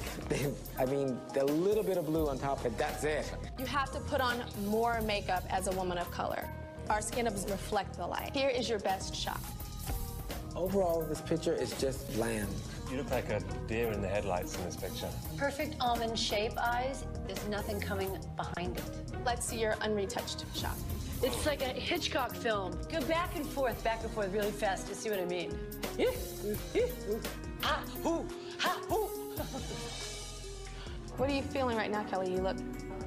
I mean, the little bit of blue on top, but that's it. You have to put on more makeup as a woman of color. Our skin does reflect the light. Here is your best shot. Overall, this picture is just bland. You look like a deer in the headlights in this picture. Perfect almond shape eyes. There's nothing coming behind it. Let's see your unretouched shot. It's like a Hitchcock film. Go back and forth, back and forth really fast to see what I mean. <laughs> ha, hoo, ha, hoo. <laughs> What are you feeling right now, Kelly? You look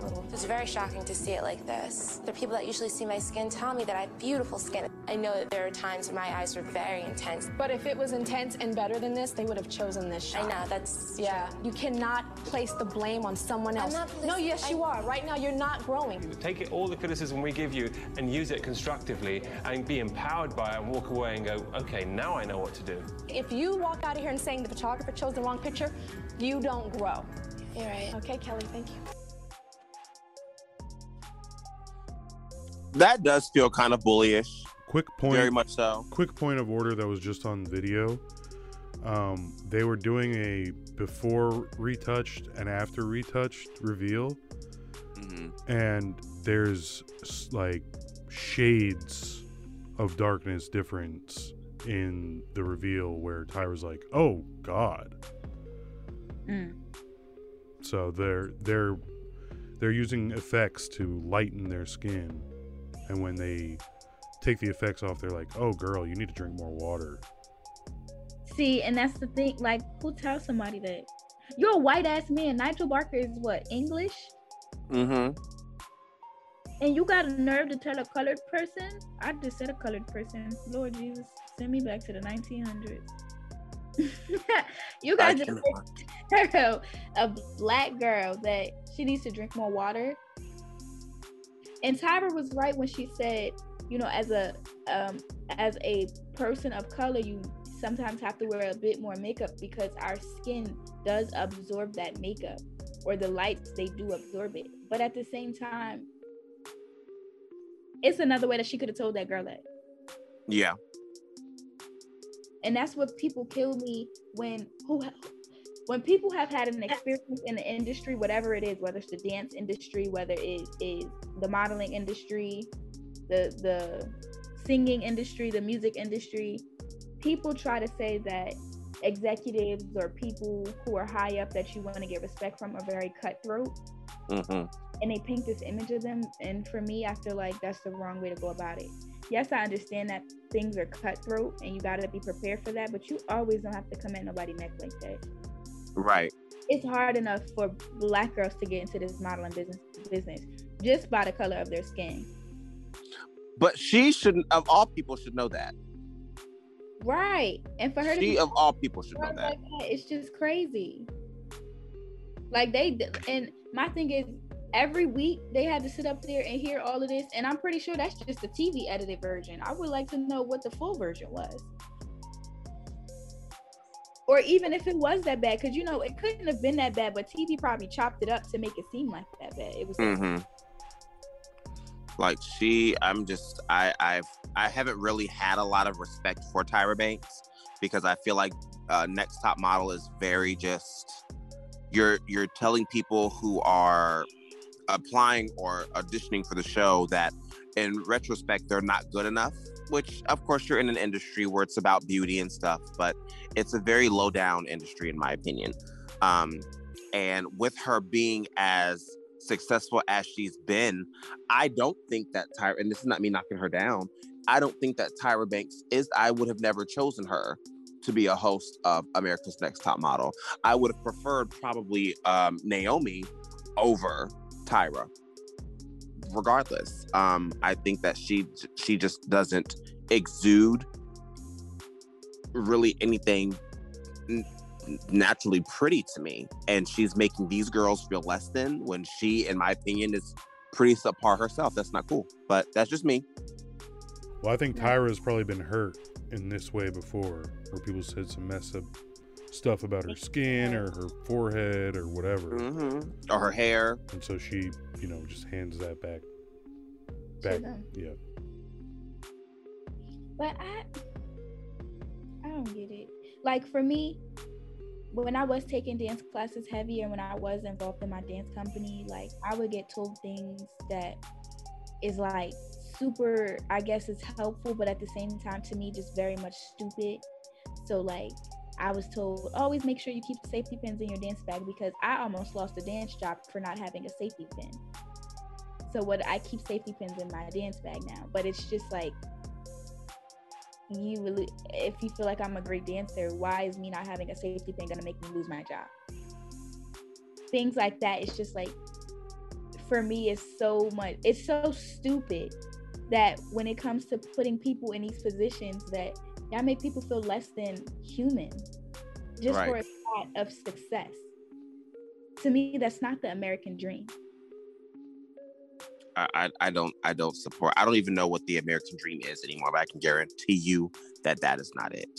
a little. It's very shocking to see it like this. The people that usually see my skin tell me that I have beautiful skin. I know that there are times when my eyes are very intense. But if it was intense and better than this, they would have chosen this shot. I know, that's Yeah, you cannot place the blame on someone I'm else. not no, placing- yes, you are. Right now, you're not growing. Take it all the criticism we give you and use it constructively and be empowered by it and walk away and go, okay, now I know what to do. If you walk out of here and saying the photographer chose the wrong picture, you don't grow. You're right. Okay, Kelly, thank you. That does feel kind of bullyish. quick point. Very much so. Quick point of order that was just on video. Um, they were doing a before retouched and after retouched reveal, Mm-hmm. and there's like shades of darkness difference in the reveal where Tyra's like, "Oh God." Mm. So they're they're they're using effects to lighten their skin, and when they take the effects off, they're like, "Oh, girl, you need to drink more water." See, and that's the thing. Like, who tells somebody that? You're a white ass man. Nigel Barker is what English, Mm-hmm. and you got a nerve to tell a colored person? I just said a colored person. Lord Jesus, send me back to the 1900s. <laughs> you I guys just tell <laughs> a black girl that she needs to drink more water. And Tyra was right when she said, you know, as a um, as a person of color, you sometimes have to wear a bit more makeup because our skin does absorb that makeup, or the lights they do absorb it. But at the same time, it's another way that she could have told that girl that. Yeah. and that's what people kill me when who when people have had an experience in the industry whatever it is whether it's the dance industry whether it is the modeling industry the the singing industry the music industry people try to say that executives or people who are high up that you want to get respect from are very cutthroat. Mm-hmm. and they paint this image of them. And for me i feel like that's the wrong way to go about it. Yes i understand that things are cutthroat and you got to be prepared for that but you always don't have to come at nobody neck like that Right. it's hard enough for black girls to get into this modeling business business just by the color of their skin But she shouldn't. Of all people, should know that. right and for her to She be of all people should know that. like that, it's just crazy. Like they and my thing is every week they had to sit up there and hear all of this, and I'm pretty sure that's just the TV edited version. I would like to know what the full version was. Or even if it was that bad, because you know it couldn't have been that bad, but TV probably chopped it up to make it seem like that bad. It was mm-hmm. Like she, I'm just, I, I've, I haven't really had a lot of respect for Tyra Banks because I feel like uh, Next Top Model is very just, you're, you're telling people who are applying or auditioning for the show that in retrospect they're not good enough. Which, of course, you're in an industry where it's about beauty and stuff, but it's a very low down industry, in my opinion. Um, and with her being as successful as she's been, I don't think that Tyra, and this is not me knocking her down, I don't think that Tyra Banks is, I would have never chosen her to be a host of America's Next Top Model. I would have preferred probably um, Naomi over Tyra. Regardless, um, I think that she she just doesn't exude really anything n- naturally pretty to me. And she's making these girls feel less than when she, in my opinion, is pretty subpar herself. That's not cool. But that's just me. Well, I think Tyra's probably been hurt in this way before, where people said some messed up stuff about her skin or her forehead or whatever, mm-hmm. or her hair, and so she, you know, just hands that back. Back, yeah. But I I don't get it. Like for me, when I was taking dance classes heavy and when I was involved in my dance company, like I would get told things that is like super I guess it's helpful, but at the same time to me just very much stupid. So like I was told always make sure you keep safety pins in your dance bag because I almost lost a dance job for not having a safety pin. So what I keep safety pins in my dance bag now, but it's just like you really if you feel like I'm a great dancer, why is me not having a safety pin gonna make me lose my job? Things like that. It's just like for me it's so much it's so stupid that when it comes to putting people in these positions that y'all make people feel less than human just for a Right. shot of success. To me, that's not the American dream. I, I, I don't I don't support. I don't even know what the American dream is anymore. But I can guarantee you that that is not it.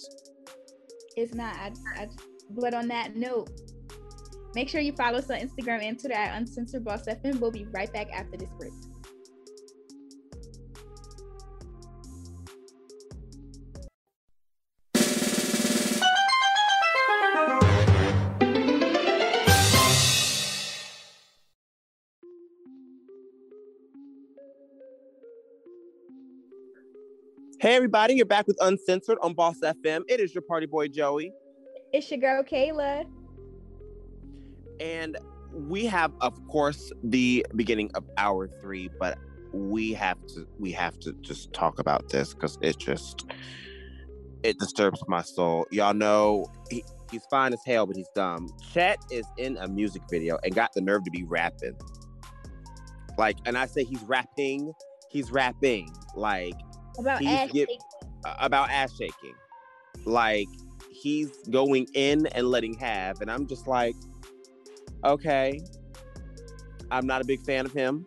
It's not. I, I, but on that note, make sure you follow us on Instagram and Twitter at Uncensored Boss FM. We'll be right back after this break. Hey, everybody, you're back with Uncensored on Boss FM. It is your party boy, Joey. It's your girl, Kayla. And we have, of course, the beginning of hour three, but we have to we have to just talk about this because it just it disturbs my soul. Y'all know he, he's fine as hell, but he's dumb. Chet is in a music video and got the nerve to be rapping. Like, and I say he's rapping, he's rapping. Like About he's ass give- shaking. about ass shaking. Like he's going in and letting have, and I'm just like, okay. I'm not a big fan of him,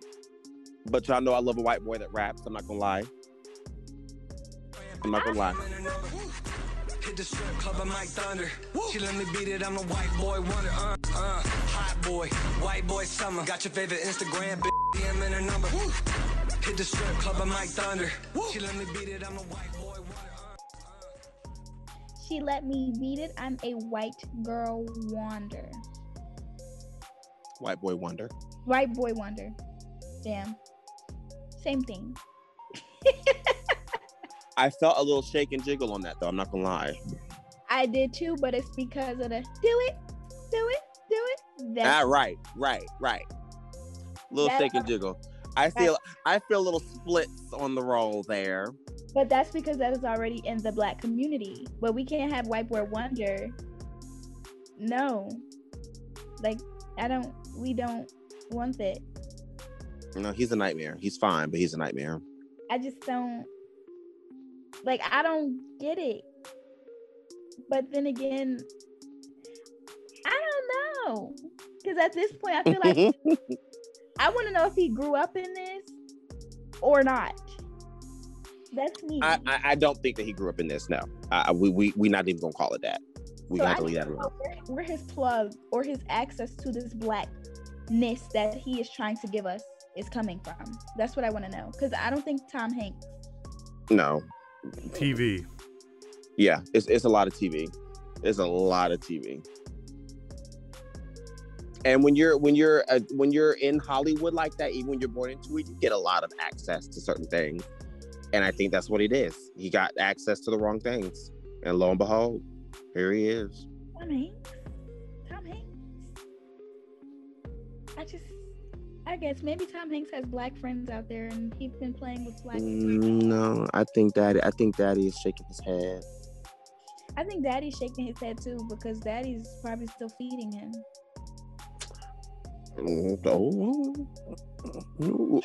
but y'all know I love a white boy that raps. I'm not gonna lie. I'm not gonna lie. Hit the strip club, I'm Mike Thunder. She let me beat it, I'm a white boy wonder. Uh, uh, hot boy, white boy summer. Got your favorite Instagram, bitch, DM in her number. Hit the strip club, I'm Mike Thunder. She let me beat it, I'm a white boy wonder. She let me beat it. I'm a white girl wonder. White boy wonder. White boy wonder. Damn. Same thing. <laughs> I felt a little shake and jiggle on that though. I'm not gonna lie. I did too, but it's because of the do it, do it, do it. Ah, right, right, right. Little shake and jiggle. I feel I feel little splits on the roll there. but that's because that is already in the black community. But we can't have white boy wonder. No. Like I don't we don't want that. No, he's a nightmare. He's fine, but he's a nightmare. I just don't like I don't get it. But then again, I don't know. Cause at this point I feel like <laughs> I want to know if he grew up in this or not. That's me. I, I I don't think that he grew up in this. No, uh, we we we not even gonna call it that. We So got I to leave that alone. where, where his plug or his access to this blackness that he is trying to give us is coming from. That's what I want to know. Because I don't think Tom Hanks. No, TV. yeah, it's it's a lot of TV. It's a lot of TV. And when you're when you're uh, when you're in Hollywood like that, even when you're born into it, you get a lot of access to certain things. And I think that's what it is. He got access to the wrong things, and lo and behold, here he is. Tom Hanks. Tom Hanks. I just, I guess maybe Tom Hanks has black friends out there, and he's been playing with black. Mm, No, I think Daddy. I think Daddy is shaking his head. I think Daddy's shaking his head too because Daddy's probably still feeding him. Mm, Oh,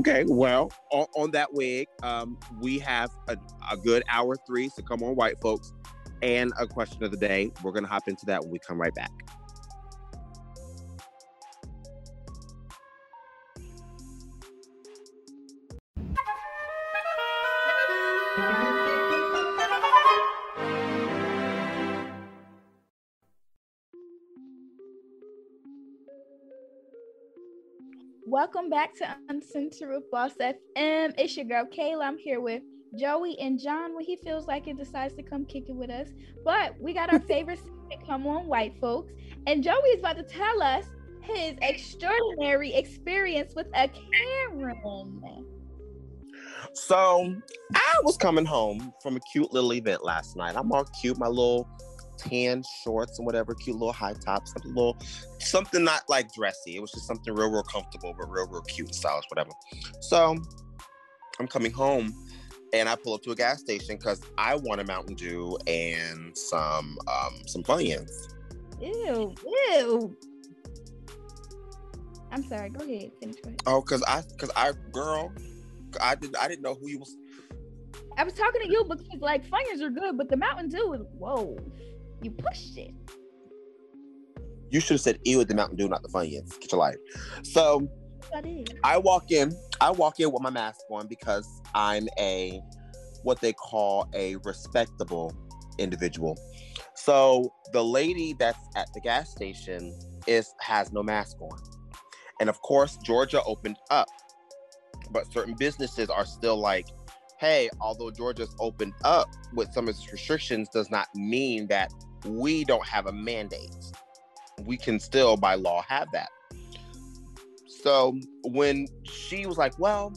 okay. Well, on, on that wig, um, we have a, a good hour three. So come on, white folks, and a question of the day. We're gonna hop into that when we come right back. Welcome back to Uncensored with Boss FM. It's your girl Kayla. I'm here with Joey and John when he feels like it decides to come kick it with us. But we got our <laughs> favorite segment, Come On White Folks. And Joey is about to tell us his extraordinary experience with a Karen. So I was coming home from a cute little event last night. I'm all cute, my little tan shorts and whatever, cute little high tops, something little, something not like dressy. It was just something real, real comfortable, but real, real cute, and stylish, whatever. So I'm coming home and I pull up to a gas station because I want a Mountain Dew and some um some Funyuns. Ew, ew. I'm sorry. Go ahead. Finish. Go ahead. Oh, cause I, cause I, girl, I didn't, I didn't know who you was. I was talking to you because like Funyuns are good, but the Mountain Dew is whoa. You pushed it. You should have said ew at the Mountain Dew, not the Funyuns. Get your life. So I. I walk in. I walk in with my mask on because I'm a what they call a respectable individual. So the lady that's at the gas station is has no mask on. And of course, Georgia opened up. But certain businesses are still like, hey, although Georgia's opened up with some of its restrictions, does not mean that we don't have a mandate. We can still, by law, have that. So when she was like, Well,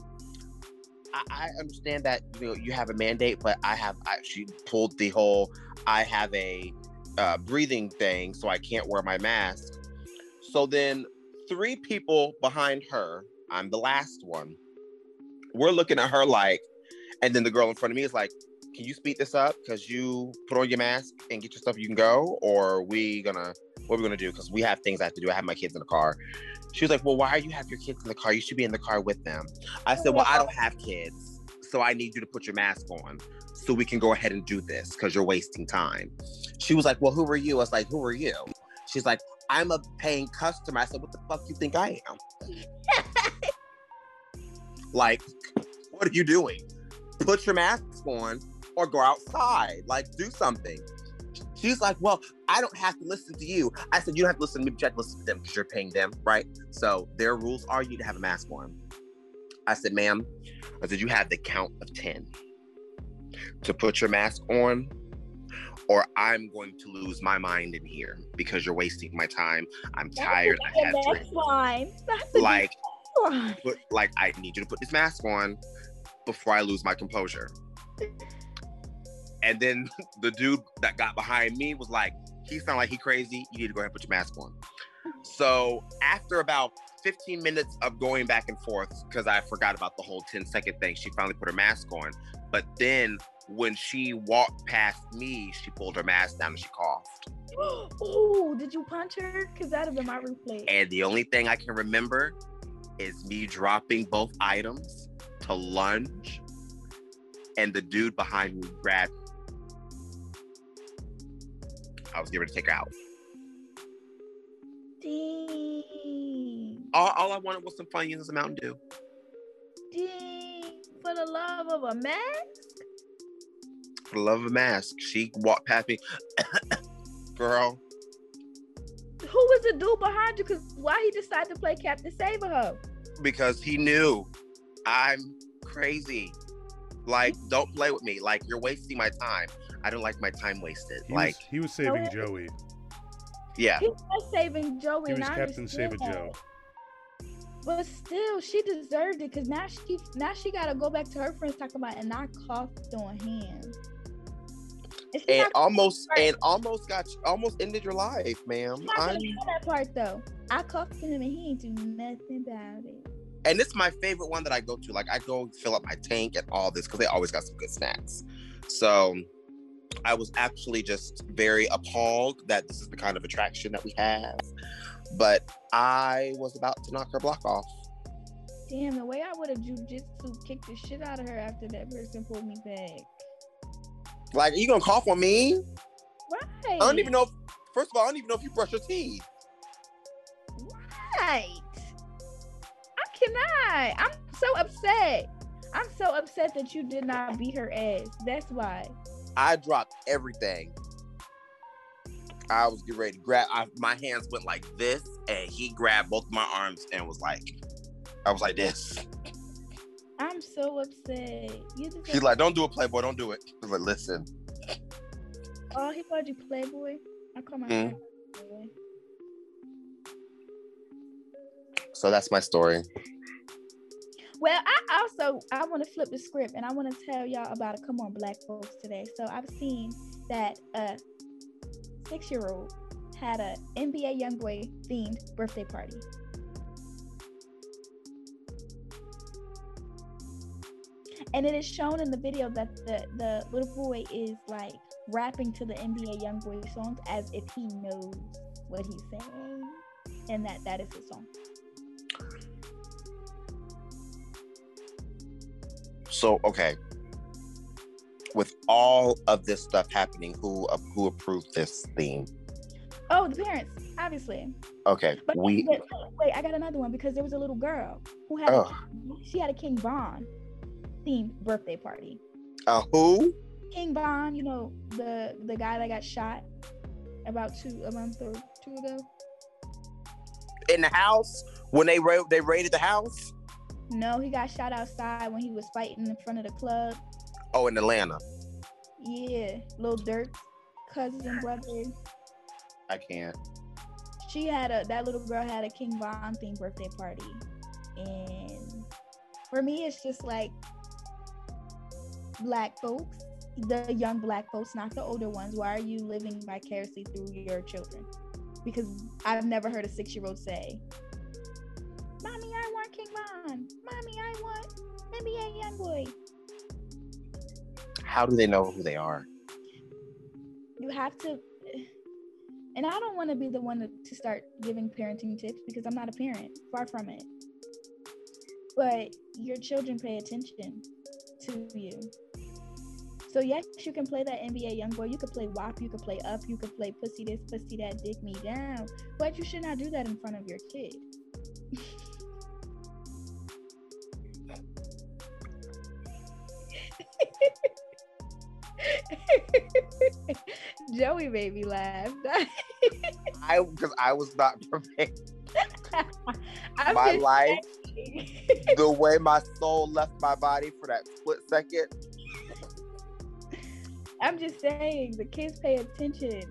I, I understand that you know you have a mandate, but I have actually pulled the whole I have a uh, breathing thing, so I can't wear my mask. So then, three people behind her, I'm the last one. We're looking at her like, and then the girl in front of me is like, "Can you speed this up? Because you put on your mask and get your stuff. You can go, or we gonna what are we gonna do? Because we have things I have to do. I have my kids in the car." She was like, "Well, why are you have your kids in the car? You should be in the car with them." I said, "Well, I don't have kids, so I need you to put your mask on." So we can go ahead and do this because you're wasting time. She was like, Well, who are you? I was like, Who are you? She's like, I'm a paying customer. I said, What the fuck you think I am? <laughs> like, what are you doing? Put your mask on or go outside. Like, do something. She's like, Well, I don't have to listen to you. I said, You don't have to listen to me, but you have to listen to them because you're paying them, right? So their rules are you to have a mask on. I said, Ma'am, I said, You have the count of 10 to put your mask on or I'm going to lose my mind in here because you're wasting my time. I'm tired. I have That's fine. That's a like put like I need you to put this mask on before I lose my composure. And then <laughs> the dude that got behind me was like, he sound like he crazy. You need to go ahead and put your mask on. So after about 15 minutes of going back and forth, because I forgot about the whole 10 second thing, she finally put her mask on. But then when she walked past me, she pulled her mask down and she coughed. <gasps> oh, did you punch her? Because that'd have been my replay. And the only thing I can remember is me dropping both items to lunge, and the dude behind me grabbed. I was getting ready to take her out. Dang. All, all I wanted was some Funyuns and some Mountain Dew. Dang. For the love of a mask? For the love of a mask, she walked past me. <coughs> Girl, Who was the dude behind you? Because why he decided to play Captain Save-a-Ho? because he knew I'm crazy. Like, don't play with me. Like, you're wasting my time. I don't like my time wasted. He like, was, he was saving Joey. yeah. He was saving Joey. He was I Captain Save a Joe. But still, she deserved it because now she now she gotta go back to her friends talking about and I coughed on him. And And almost and almost got almost ended your life, ma'am. I'm gonna know that part though. I coughed on him and he ain't do nothing about it. and it's my favorite one that I go to. Like I go fill up my tank and all this because they always got some good snacks. So I was actually just very appalled that this is the kind of attraction that we have. But I was about to knock her block off. Damn, the way I would have jujitsu kicked the shit out of her after that person pulled me back. Like, are you gonna cough on me? Right. I don't even know. If, first of all, I don't even know if you brush your teeth. Right. I cannot. I'm so upset. I'm so upset that you did not beat her ass. That's why. I dropped everything. I was getting ready to grab. I, my hands went like this, and he grabbed both my arms and was like, I was like this. I'm so upset. You She's like, "Don't do it, Playboy. Don't do it." I was like, "Listen." Oh, he called you Playboy. I call my Mm. Playboy. So that's my story. Well, I also I want to flip the script and I want to tell y'all about a come on black folks today. So I've seen that uh, a six year old had a NBA YoungBoy themed birthday party. And it is shown in the video that the, the little boy is like rapping to the NBA YoungBoy songs as if he knows what he's saying. And that that is his song. So okay. With all of this stuff happening, who uh, who approved this theme? Oh, the parents, obviously. Okay, But we. wait, wait, I got another one because there was a little girl who had Ugh. she had a King Von themed birthday party. Uh, who? King Von you know the the guy that got shot about two a month or two ago. In the house when they ra- they raided the house? No, he got shot outside when he was fighting in front of the club. Oh, in Atlanta. Yeah, Lil Durk, cousin <sighs> brother. I can't. She had a that little girl had a King Von themed birthday party, and for me, it's just like black folks, the young black folks, not the older ones, why are you living vicariously through your children? Because I've never heard a six year old say, Mommy, I want King Von. Mommy, I want NBA Youngboy. How do they know who they are? You have to, and I don't want to be the one to, to start giving parenting tips because I'm not a parent, far from it. But your children pay attention to you. So yes, you can play that NBA YoungBoy. You could play WAP. You could play Up. You could play Pussy This, Pussy That, Dick Me Down. But you should not do that in front of your kid. <laughs> <laughs> Joey made me laugh. <laughs> I because I was not <laughs> prepared. My life, the way my soul left my body for that split second. I'm just saying the kids pay attention.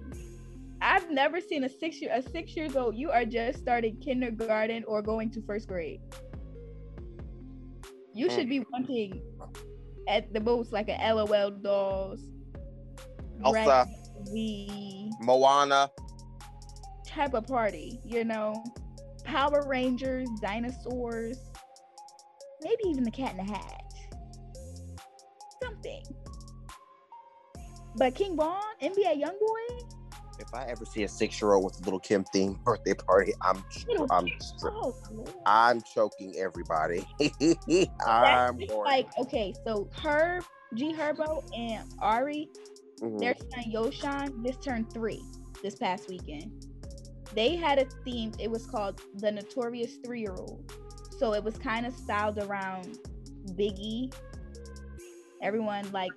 I've never seen a six year a six years old. You are just starting kindergarten or going to first grade. You should mm. be wanting at the most like a LOL dolls, Elsa, the Moana. type of party, you know, Power Rangers, dinosaurs, maybe even the Cat in the Hat, something. But King Von, NBA YoungBoy, If I ever see a six-year-old with a little Kim theme <laughs> birthday party, I'm Little I'm oh, I'm choking everybody. <laughs> I'm like okay, so Herb, G Herbo, and Ari, Mhm. their son Yosohn just turned three this past weekend. They had a theme. It was called the Notorious Three Year Old. So it was kind of styled around Biggie. Everyone like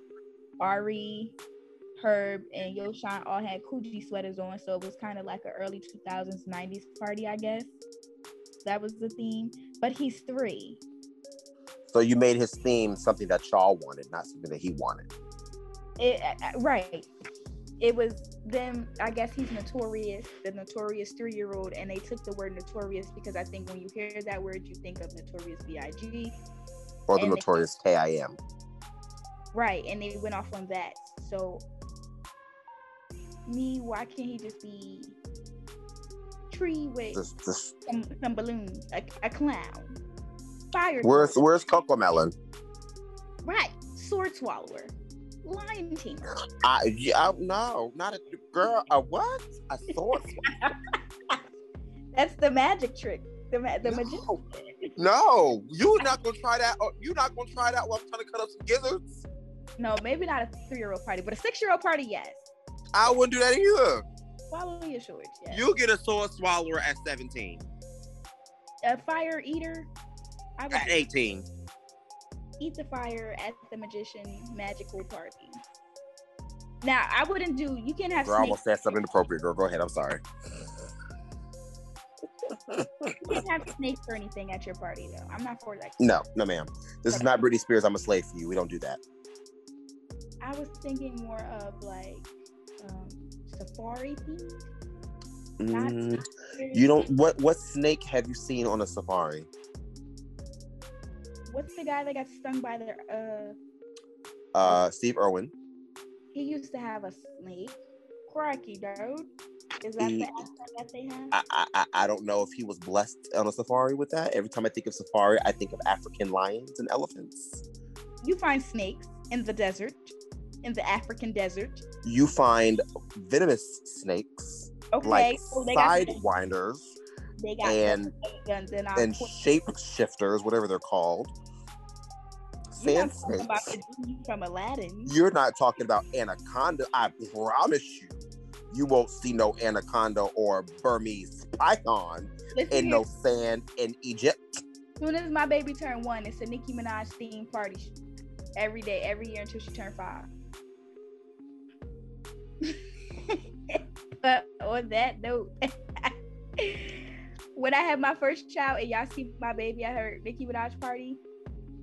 Ari, Herb, and Yosohn all had Coogi sweaters on. So it was kind of like an early 2000s, 90s party, I guess. That was the theme. But he's three. So you made his theme something that y'all wanted, not something that he wanted. It, uh, uh, right. It was them. I guess he's notorious, the notorious three-year-old, and they took the word notorious because I think when you hear that word, you think of notorious B.I.G. Or the And they- notorious K.I.M. Right, and they went off on that. So, me, why can't he just be tree with Just, just, some, some balloons, a, a clown, fire? where's where's Cocomelon? right? Sword swallower, lion tamer. I, yeah, no, not a girl. A what? A sword? <laughs> That's the magic trick. The ma- the magician. no, you're not gonna try that. Oh, you not gonna try that while I'm trying to cut up some gizzards. No, maybe not a three-year-old party, but a six-year-old party, yes. I wouldn't do that either. Swallow your shorts, yes. You get a sword swallower at 17, a fire eater. I would at 18. Eat the fire at the magician magical party. Now, I wouldn't do. You can't have Girl, I almost snakes. said something inappropriate. Girl, go ahead. I'm sorry. You can't have snakes or anything at your party, though. I'm not for that. No, no, ma'am. This is not Britney Spears. I'm a slave for you. We don't do that. I was thinking more of like um, safari. Mm, you don't. What what snake have you seen on a safari? What's the guy that got stung by the? Uh, Uh, Steve Irwin. he used to have a snake. Crikey, dude. Is that He- the that they have? I, I I- don't know if he was blessed on a safari with that. Every time I think of safari, I think of African lions and elephants. You find snakes in the desert, in the African desert. You find venomous snakes, Okay, like so sidewinders they got and and court. shapeshifters, whatever they're called. You're not talking about from Aladdin. You're not talking about anaconda. I promise you, you won't see no anaconda or Burmese python Listen in no sand in Egypt. soon as my baby turned one, it's a Nicki Minaj themed party every day, every year until she turned five. <laughs> but on that note, <laughs> when I have my first child and y'all see my baby at her Nicki Minaj party,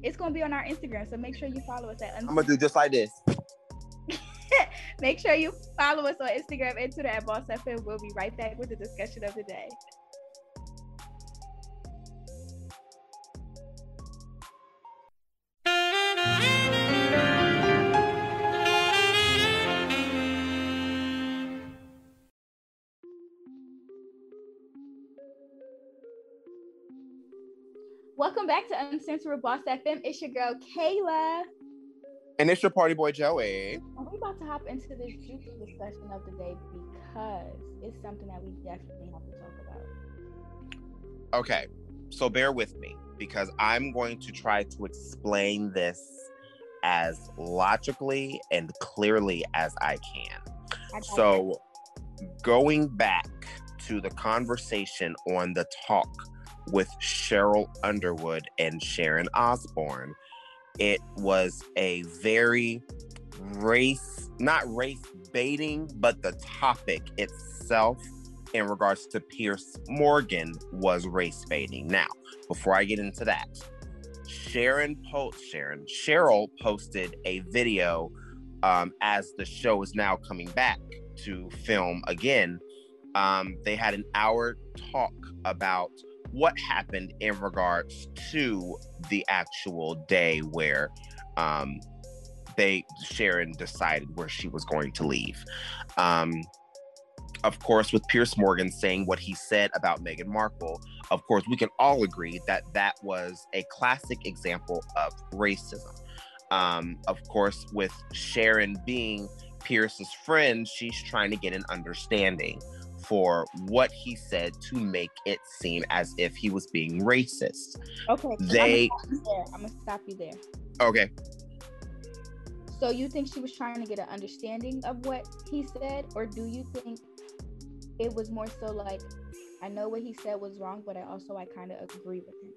it's gonna be on our Instagram. So make sure you follow us at. I'm gonna do just like this. <laughs> Make sure you follow us on Instagram and Twitter at Boss FM. We'll be right back with the discussion of the day. Welcome back to Uncensored Boss FM. It's your girl Kayla. And it's your party boy Joey. And we're about to hop into this juicy discussion of the day because it's something that we definitely have to talk about. Okay, so bear with me because I'm going to try to explain this as logically and clearly as I can. I So, going back to the conversation on the talk with Sheryl Underwood and Sharon Osbourne, it was a very race, not race baiting, but the topic itself in regards to Piers Morgan was race baiting. Now, before I get into that, Sharon post Sharon Sheryl posted a video um, as the show is now coming back to film again. Um, they had an hour talk about what happened in regards to the actual day where um, they Sharon decided where she was going to leave. Um, of course, with Piers Morgan saying what he said about Meghan Markle, of course, we can all agree that that was a classic example of racism. Um, of course, with Sharon being Piers's friend, she's trying to get an understanding for what he said to make it seem as if he was being racist. Okay, They- I'm gonna, stop you there. I'm gonna stop you there. Okay. So you think she was trying to get an understanding of what he said, or do you think it was more so like, I know what he said was wrong, but I also I kind of agree with him.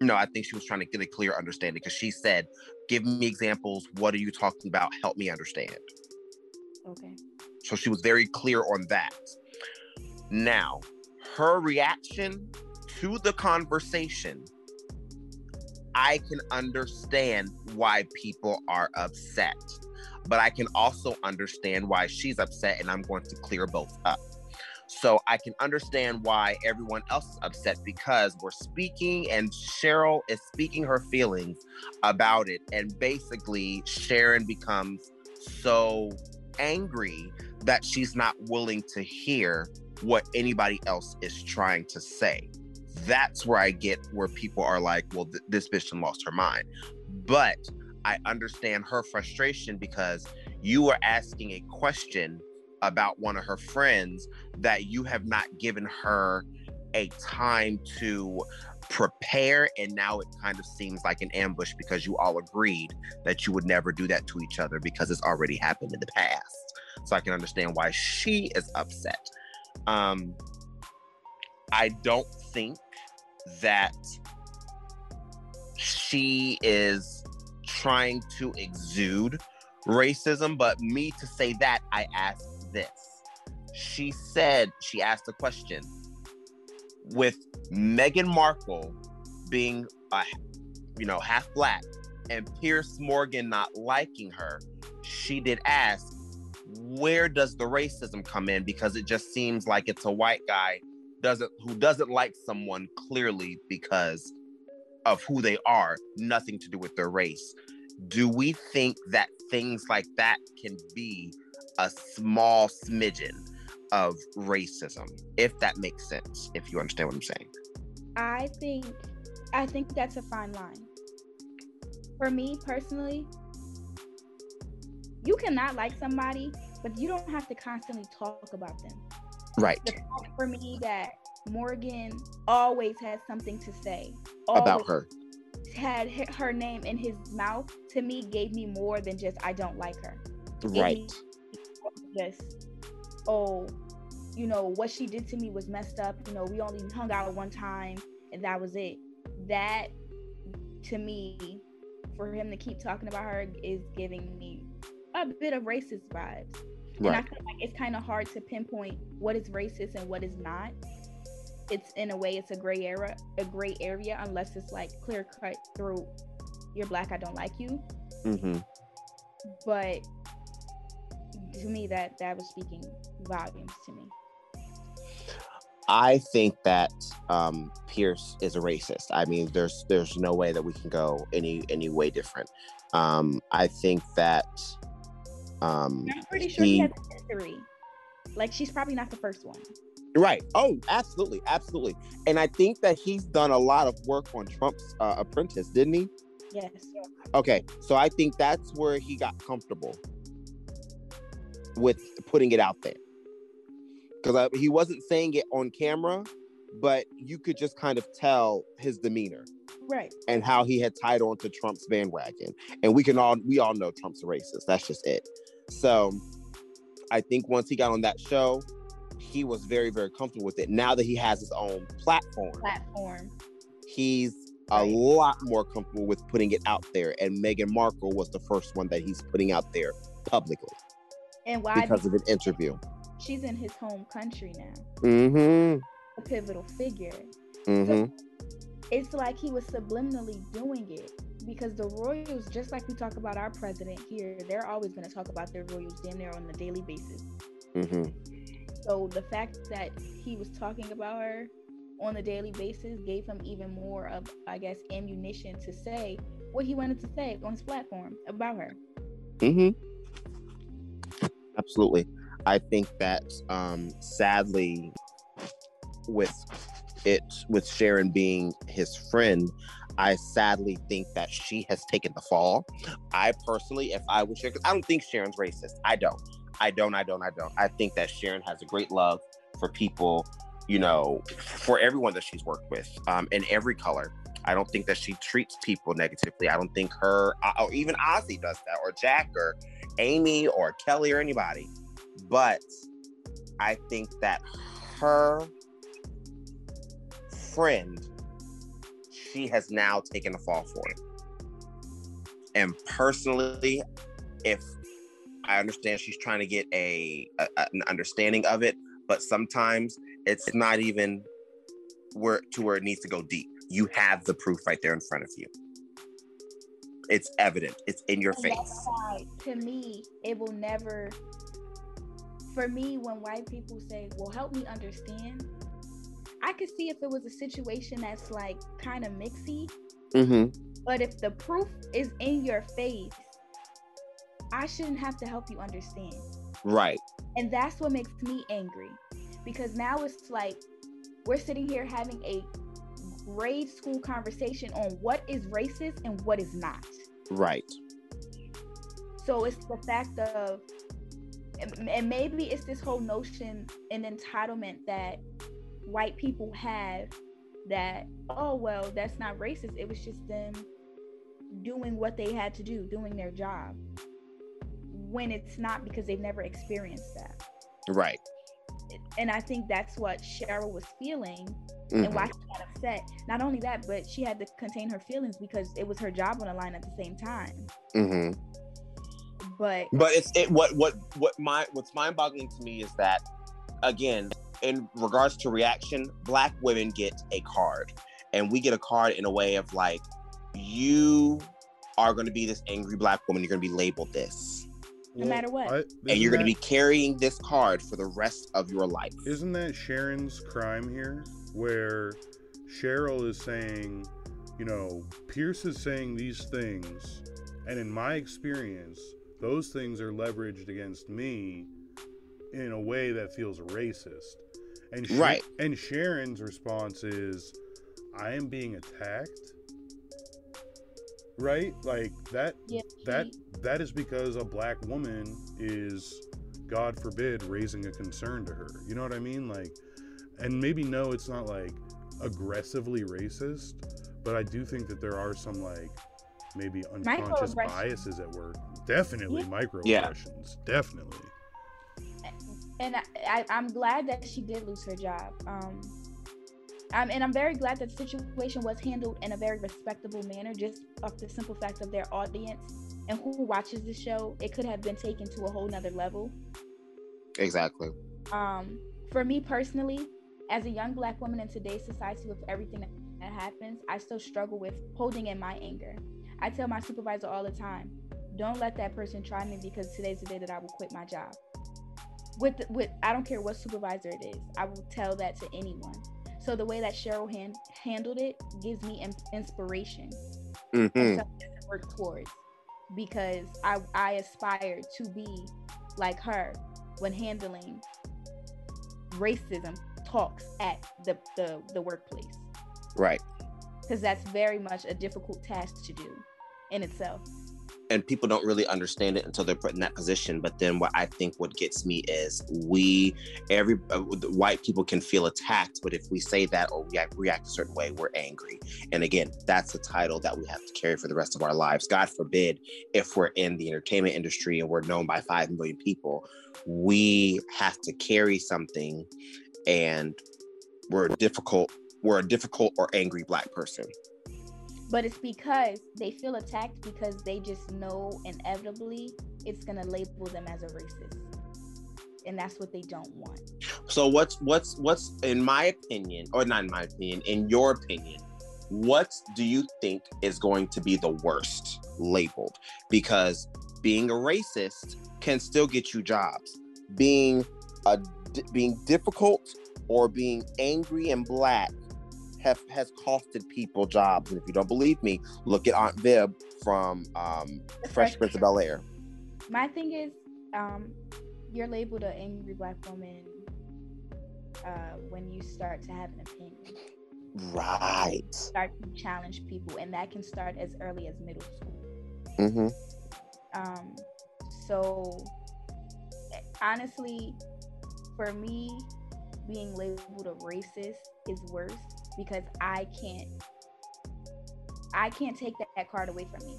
No, I think she was trying to get a clear understanding because she said, Give me examples. What are you talking about? Help me understand. Okay. So she was very clear on that. Now, her reaction to the conversation, I can understand why people are upset, but I can also understand why she's upset, and I'm going to clear both up. So I can understand why everyone else is upset because we're speaking and Sheryl is speaking her feelings about it. And basically, Sharon becomes so angry that she's not willing to hear what anybody else is trying to say. That's where I get where people are like, well, th- this bitch lost her mind. But I understand her frustration because you are asking a question about one of her friends that you have not given her a time to prepare and now it kind of seems like an ambush because you all agreed that you would never do that to each other because it's already happened in the past so i can understand why she is upset um i don't think that she is trying to exude racism but me to say that i asked this. She said she asked a question. With Meghan Markle being a you know half black and Piers Morgan not liking her, she did ask, where does the racism come in? Because it just seems like it's a white guy doesn't who doesn't like someone clearly because of who they are, nothing to do with their race. Do we think that things like that can be a small smidgen of racism, if that makes sense, if you understand what I'm saying? I think I think that's a fine line. For me personally, you cannot like somebody, but you don't have to constantly talk about them. Right. The fact for me that Morgan always had something to say About her. had her name in his mouth to me gave me more than just I don't like her. Right. just oh you know what she did to me was messed up you know we only hung out one time and that was it that to me for him to keep talking about her is giving me a bit of racist vibes and i Right. feel like it's kind of hard to pinpoint what is racist and what is not it's in a way it's a gray area a gray area unless it's like clear cut through you're black i don't like you hmm but to me that that was speaking volumes to me I think that um, Piers is a racist. I mean, there's there's no way that we can go any any way different. Um, I think that um, i'm pretty sure he he- has a history like she's probably not the first one Right. Oh, absolutely, absolutely. And I think that he's done a lot of work on Trump's uh, Apprentice, didn't he? Yes. Okay, so I think that's where he got comfortable with putting it out there because he wasn't saying it on camera, but you could just kind of tell his demeanor Right. and how he had tied on to Trump's bandwagon. And we can all we all know Trump's a racist. That's just it. So I think once he got on that show, he was very, very comfortable with it. Now that he has his own platform, Platform. he's a lot more comfortable with putting it out there. And Meghan Markle was the first one that he's putting out there publicly And why? because of an interview. she's in his home country now, Mm-hmm. a pivotal figure. Mm-hmm. It's like he was subliminally doing it because the royals, just like we talk about our president here, they're always going to talk about their royals damn near on a daily basis. Mm-hmm. So the fact that he was talking about her on a daily basis gave him even more of, I guess, ammunition to say what he wanted to say on his platform about her. Mm-hmm. Absolutely. I think that um sadly with it with Sharon being his friend, I sadly think that she has taken the fall. I personally, if I was Sharon, I don't think Sharon's racist. I don't. I don't, I don't, I don't. I think that Sharon has a great love for people, you know, for everyone that she's worked with, um, in every color. I don't think that she treats people negatively. I don't think her, uh, or even Ozzy does that, or Jack, or Amy, or Kelly, or anybody. But I think that her friend, she has now taken a fall for it. And personally, if I understand she's trying to get a, a an understanding of it, but sometimes it's not even where to where it needs to go deep. You have the proof right there in front of you. It's evident. It's in your And face. that's why, to me, it will never. For me, when white people say, "Well, help me understand," I could see if it was a situation that's like kind of mixy, Mm-hmm. but if the proof is in your face, I shouldn't have to help you understand. Right. And that's what makes me angry because now it's like we're sitting here having a grade school conversation on what is racist and what is not. Right. So it's the fact of, and and maybe it's this whole notion and entitlement that white people have that, oh, well, that's not racist. It was just them doing what they had to do, doing their job. When it's not because they've never experienced that. Right. And I think that's what Sheryl was feeling Mm-hmm. and why she got upset. Not only that, but she had to contain her feelings because it was her job on the line at the same time. Mm-hmm. But But it's it what what what my what's mind boggling to me is that again, in regards to reaction, black women get a card. And we get a card in a way of like, you are gonna be this angry black woman, you're gonna be labeled this. no matter what. I, And you're gonna that- be carrying this card for the rest of your life. Isn't that Sharon's crime here? Where Sheryl is saying, you know, Piers is saying these things, and in my experience, those things are leveraged against me in a way that feels racist. And Sha- Right. And Sharon's response is, I am being attacked. Right? Like that Yeah, that that is because a black woman is god forbid raising a concern to her you know what i mean like and maybe no it's not like aggressively racist but i do think that there are some like maybe unconscious biases at work definitely Yeah. microaggressions definitely and I, I'm glad that she did lose her job. Um, um, and I'm very glad that the situation was handled in a very respectable manner, just off the simple fact of their audience and who watches the show. It could have been taken to a whole nother level. Exactly. Um, for me personally, as a young black woman in today's society with everything that happens, I still struggle with holding in my anger. I tell my supervisor all the time, don't let that person try me because today's the day that I will quit my job. With with I don't care what supervisor it is, I will tell that to anyone. So the way that Sheryl hand, handled it gives me in, inspiration Mm-hmm. to work towards because I I aspire to be like her when handling racism, talks at the the, the workplace Right. because that's very much a difficult task to do in itself. And people don't really understand it until they're put in that position but then what i think what gets me is we every uh, white people can feel attacked but if we say that or react, react a certain way we're angry. And again that's a title that we have to carry for the rest of our lives. God forbid if we're in the entertainment industry and we're known by 5 million people we have to carry something and we're difficult we're a difficult or angry black person But it's because they feel attacked because they just know inevitably it's gonna label them as a racist. And that's what they don't want. So what's what's what's in my opinion, or not in my opinion, in your opinion, what do you think is going to be the worst labeled? Because being a racist can still get you jobs. Being a being difficult or being angry and black have has costed people jobs. And if you don't believe me, look at Aunt Viv from um, Fresh Prince of Bel Air. My thing is, um, you're labeled an angry black woman uh, when you start to have an opinion. Right. Start to challenge people, and that can start as early as middle school. Mm-hmm. Um, so honestly, for me, being labeled a racist is worse because I can't I can't take that, that card away from me.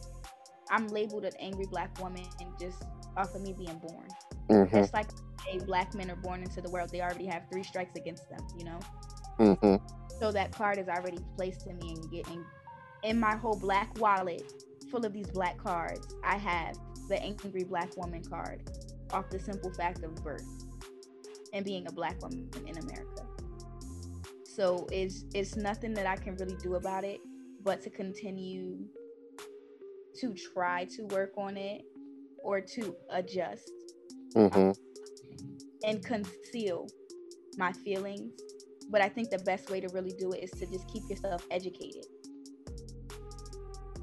I'm labeled an angry black woman just off of me being born. Mm-hmm. It's like a black men are born into the world, they already have three strikes against them, you know? Mm-hmm. So that card is already placed in me and getting in my whole black wallet full of these black cards. I have the angry black woman card off the simple fact of birth and being a black woman in America. So it's it's nothing that I can really do about it but to continue to try to work on it or to adjust Mm-hmm. and conceal my feelings. But I think the best way to really do it is to just keep yourself educated.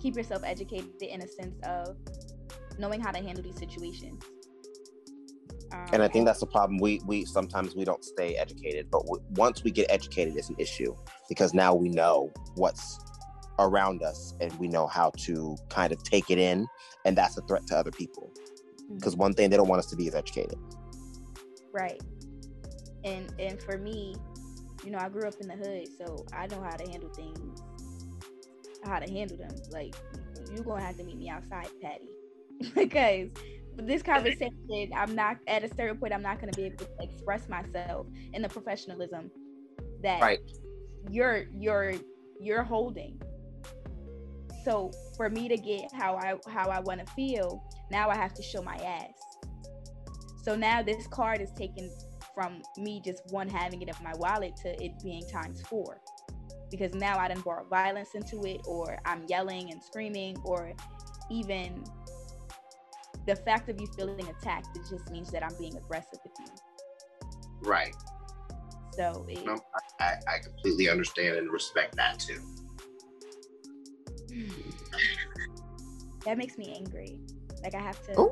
Keep yourself educated in a sense of knowing how to handle these situations. Um, and I think that's the problem. We we sometimes we don't stay educated, but w- once we get educated, it's an issue because now we know what's around us and we know how to kind of take it in, and that's a threat to other people. Because one thing they don't want us to be is educated. right. And and for me, you know, I grew up in the hood, so I know how to handle things, how to handle them. Like you're gonna have to meet me outside, Patty, <laughs> because this conversation, I'm not at a certain point. I'm not gonna be able to express myself in the professionalism that Right. you're you're you're holding. So for me to get how I how I want to feel, now I have to show my ass. So now this card is taken from me just one having it in my wallet to it being times four. Because now I didn't brought violence into it, or I'm yelling and screaming, or even the fact of you feeling attacked, it just means that I'm being aggressive with you. Right. So it, No, I, I completely understand and respect that too. that makes me angry. Like I have to.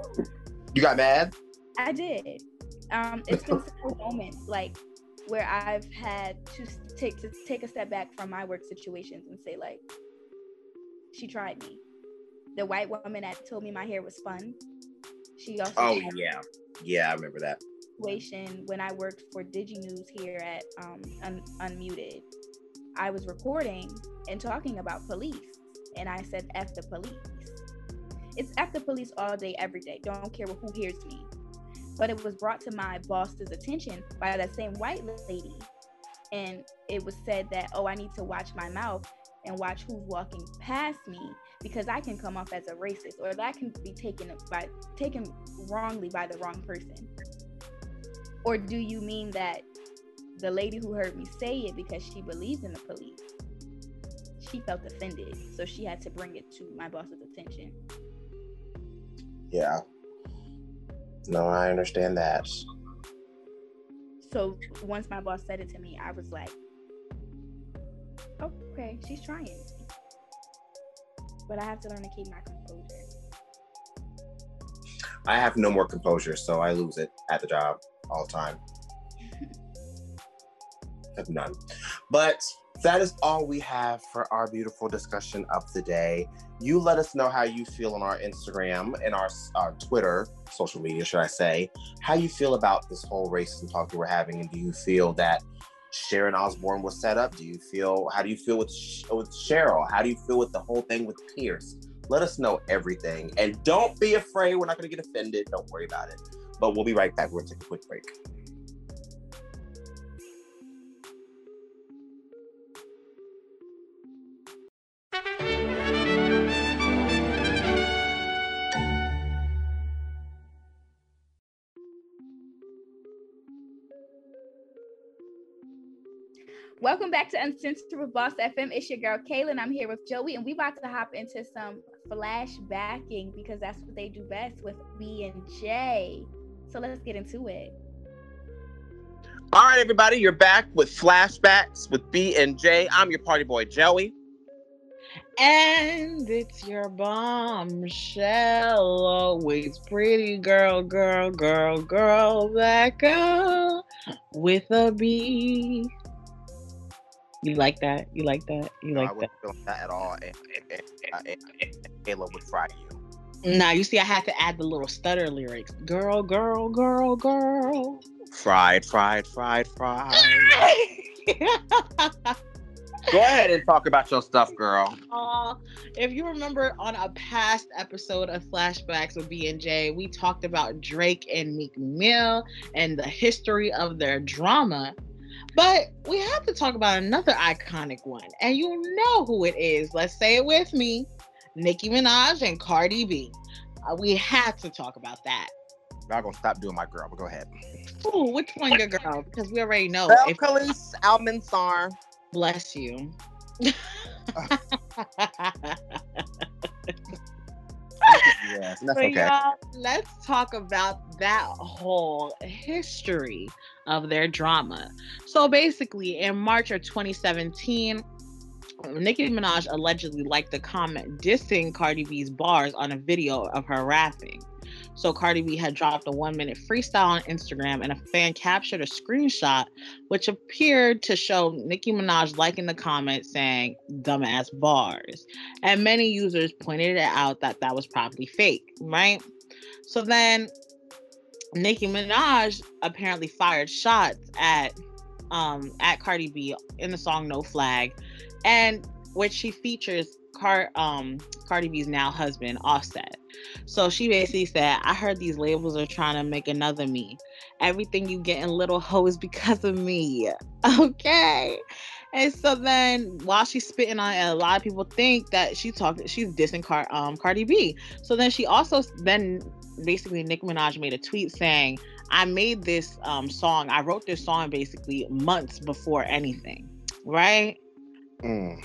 You got mad? I did. Um, it's been several <laughs> moments like where I've had to take to take a step back from my work situations and say like, she tried me. The white woman that told me my hair was fun. She also Oh yeah, yeah, I remember that. situation when I worked for DigiNews here at um, Un- Unmuted. I was recording and talking about police, and I said "f the police." It's "f the police" all day, every day. Don't care who hears me. But it was brought to my boss's attention by that same white lady, and it was said that, "Oh, I need to watch my mouth and watch who's walking past me because I can come off as a racist, or that can be taken by taken wrongly by the wrong person." Or do you mean that the lady who heard me say it because she believes in the police, she felt offended, so she had to bring it to my boss's attention. Yeah. No, I understand that. So once my boss said it to me, I was like, okay, she's trying. But I have to learn to keep my composure. I have no more composure, so I lose it at the job all the time. <laughs> have none. But that is all we have for our beautiful discussion of the day. You let us know how you feel on our Instagram and our, our Twitter, social media, should I say, how you feel about this whole racism talk that we're having. And do you feel that Sharon Osbourne was set up? Do you feel, how do you feel with, with Sheryl? How do you feel with the whole thing with Piers? Let us know everything. And don't be afraid. We're not going to get offended. Don't worry about it. But we'll be right back. We're going to take a quick break. Welcome back to Uncensored with Boss FM. It's your girl Kaylin. I'm here with Joey, and we about to hop into some flashbacking because that's what they do best with B and J. So let's get into it. All right, everybody, you're back with flashbacks with B and J. I'm your party boy Joey. And it's your bombshell, always pretty girl, girl, girl, girl, that girl with a B. You like that? You like that? You like that? I that? wouldn't feel that at all. And, and, and, and, and Kayla would fry you. Now you see, I had to add the little stutter lyrics. Girl, girl, girl, girl. Fried, fried, fried, fried. <laughs> Go ahead and talk about your stuff, girl. Uh, if you remember on a past episode of Flashbacks with B and J, we talked about Drake and Meek Mill and the history of their drama. But we have to talk about another iconic one, and you know who it is. Let's say it with me: Nicki Minaj and Cardi B. Uh, we had to talk about that. Y'all gonna stop doing my girl, but go ahead. Ooh, which one, your girl? Because we already know. Bel If- Khalees Almanzar. Bless you. <laughs> <laughs> Yes, that's So, okay. y'all, let's talk about that whole history of their drama. So basically, in March of 2017, Nicki Minaj allegedly liked the comment dissing Cardi B's bars on a video of her rapping. So Cardi B had dropped a one minute freestyle on Instagram, and a fan captured a screenshot which appeared to show Nicki Minaj liking the comment saying dumbass bars. And many users pointed it out that that was probably fake, right? So then Nicki Minaj apparently fired shots at um at Cardi B in the song No Flag and which she features Car um Cardi B's now husband Offset. So she basically said, I heard these labels are trying to make another me. Everything you get in little hoe is because of me. <laughs> Okay. And so then while she's spitting on it, a lot of people think that she talking she's dissing Car- um, Cardi B. So then she also then basically Nicki Minaj made a tweet saying, I made this um, song, I wrote this song basically months before anything. Right? Mm.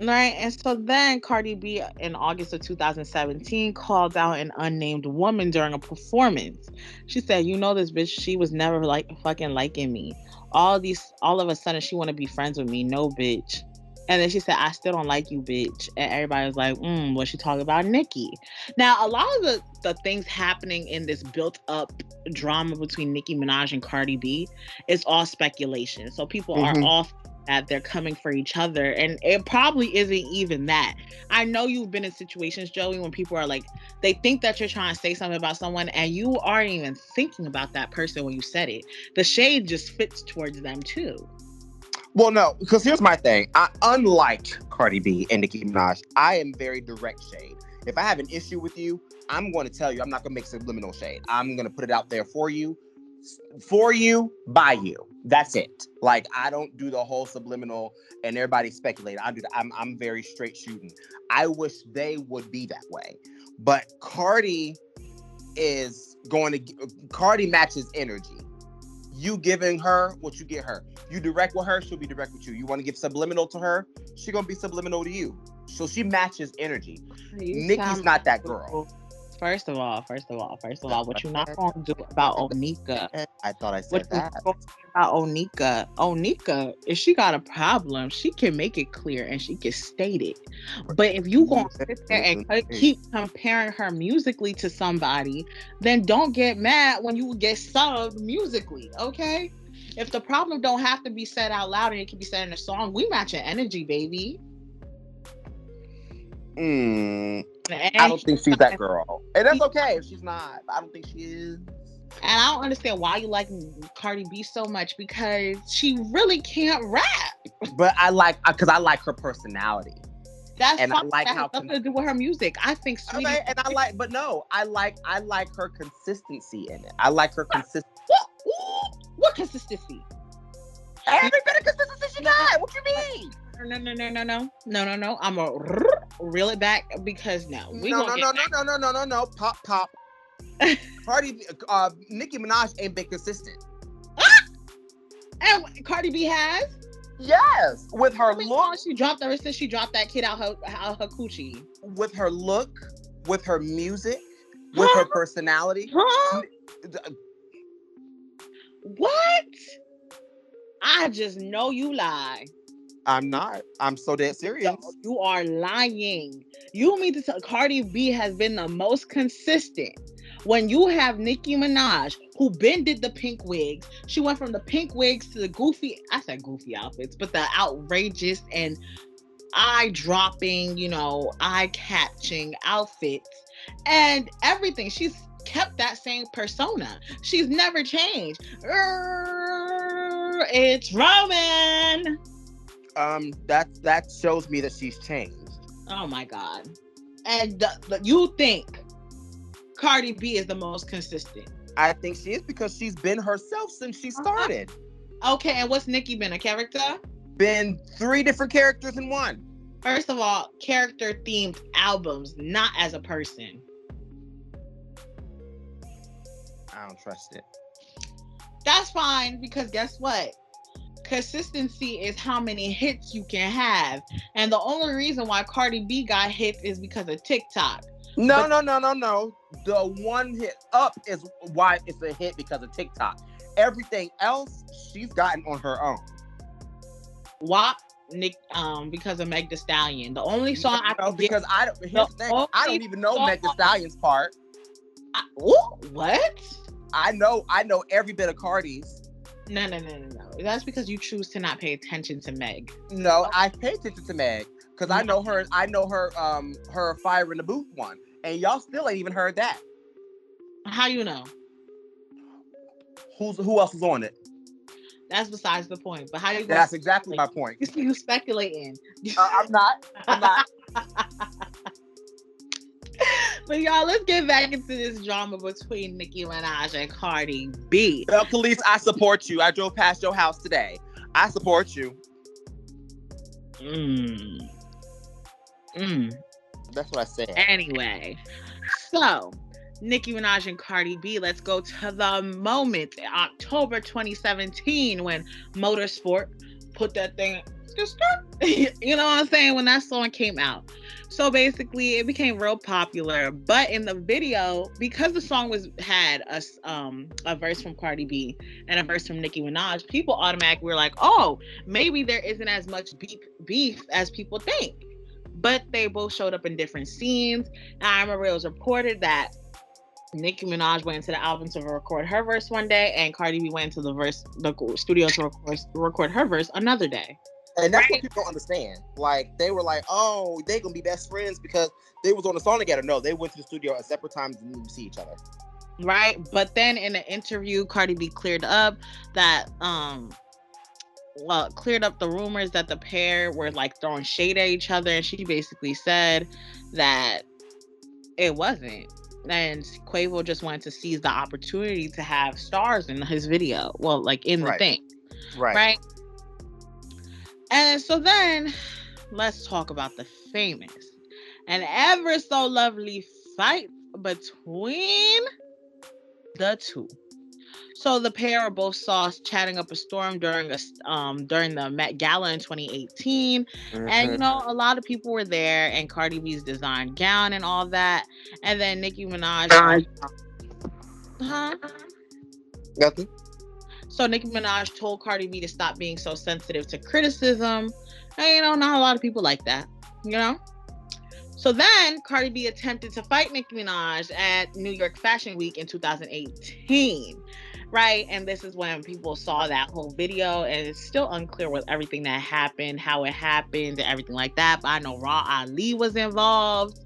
Right. And so then Cardi B in August of 2017 called out an unnamed woman during a performance. She said, You know, this bitch, she was never like fucking liking me. All these, all of a sudden, she want to be friends with me. No, bitch. And then she said, I still don't like you, bitch. And everybody was like, mm, what she talking about Nicki. Now, a lot of the, the things happening in this built up drama between Nicki Minaj and Cardi B is all speculation. So people Mhm. are all that they're coming for each other and it probably isn't even that i know you've been in situations joey when people are like they think that you're trying to say something about someone and you aren't even thinking about that person when you said it the shade just fits towards them too Well, no, because here's my thing. I, unlike Cardi B and Nicki Minaj, I am very direct shade. If I have an issue with you, I'm going to tell you. I'm not going to make subliminal shade. I'm going to put it out there for you, for you, by you. That's it. Like I don't do the whole subliminal and everybody speculate. I do. That. I'm I'm very straight shooting. I wish they would be that way, but Cardi is going to. Cardi matches energy you giving her what you get her. You direct with her, she'll be direct with you. You want to give subliminal to her, she gonna be subliminal to you. So she matches energy. Nicki's not that girl. First of all, first of all, first of all, what you're not to do about Onika? I thought I said you that. about Onika? Onika, if she got a problem, she can make it clear and she can state it. But if you gonna sit there and keep comparing her musically to somebody, then don't get mad when you get subbed musically, okay? if the problem don't have to be said out loud and it can be said in a song, we match an energy, baby. Mm, I don't think she's that <laughs> girl, and that's okay if she's not. I don't think she is. And I don't understand why you like Cardi B so much because she really can't rap. But I like uh, because I like her personality. That's And I like that how nothing to do with her music. I think Sweetie. Okay, and I like, but no, I like I like her consistency in it. I like her consist. What consistency? Every bit of consistency she got. What you mean? No, no, no, no, no, no, no, no. No I'm gonna reel it back because no, we no, no, no, get no, no, no, no, no, no. Pop, pop. <laughs> Cardi, B- uh, Nicki Minaj ain't been consistent. And Cardi B has. Yes, with her How many look, she dropped ever since she dropped that kid out her out her coochie. with her look, with her music, with her personality. Huh? What? I just know you lie. I'm not. I'm so dead serious. You are lying. You mean to tell Cardi B has been the most consistent. When you have Nicki Minaj, who been did the pink wigs, she went from the pink wigs to the goofy, I said goofy outfits, but the outrageous and eye dropping, you know, eye catching outfits and everything. She's kept that same persona. She's never changed. It's Roman. Um, that that shows me that she's changed. Oh my god. And the, the- you think Cardi B is the most consistent? I think she is because she's been herself since she Uh-huh. started. Okay, and what's Nicki been a character? Been three different characters in one. First of all, character themed albums, not as a person. I don't trust it. That's fine because guess what? Consistency is how many hits you can have. And the only reason why Cardi B got hits is because of TikTok. No, no, no, no, no. The one hit up is why it's a hit because of TikTok. Everything else she's gotten on her own. WAP, Nick, um, because of Meg The Stallion. The only song I know because I don't. Here's the thing. I don't even know Meg The Stallion's part. Ooh, what? I know. I know every bit of Cardi's. No, no, no, no, no. That's because you choose to not pay attention to Meg. No, I pay attention to Meg because I know her. I know her. Um, her fire in the booth one, and y'all still ain't even heard that. How you know? Who's who else is on it? That's besides the point. But how you? That's exactly my point. You, <laughs> you speculating. Uh, I'm not. I'm not. <laughs> But y'all, let's get back into this drama between Nicki Minaj and Cardi B. Bell Police, I support you. I drove past your house today. I support you. Mm. Mm. That's what I said. Anyway, so Nicki Minaj and Cardi B, let's go to the moment, October 2017, when Motorsport put that thing, <laughs> you know what I'm saying, when that song came out. So basically, it became real popular. But in the video, because the song was had a um a verse from Cardi B and a verse from Nicki Minaj, people automatically were like, "Oh, maybe there isn't as much beef beef as people think." But they both showed up in different scenes. I remember it was reported that Nicki Minaj went into the album to record her verse one day, and Cardi B went to the verse the studio to record, record her verse another day. And that's what people don't understand. Like they were like, "Oh, they gonna be best friends because they was on the song together." No, they went to the studio at separate times and didn't see each other. right but then in an interview cardi b cleared up that um well cleared up the rumors that the pair were like throwing shade at each other and she basically said that it wasn't and Quavo just wanted to seize the opportunity to have stars in his video well like in the Right. thing Right. right and so then let's talk about the famous and ever so lovely fight between the two. So the pair are both saw chatting up a storm during a um during the Met Gala in 2018, and you Mhm. know a lot of people were there, and Cardi B's designed gown and all that, and then Nicki Minaj, huh? Nothing. So Nicki Minaj told Cardi B to stop being so sensitive to criticism. And you know, not a lot of people like that, you know? So then Cardi B attempted to fight Nicki Minaj at New York Fashion Week in 2018. right? And this is when people saw that whole video, and it's still unclear with everything that happened, how it happened, and everything like that. But I know Rah Ali was involved,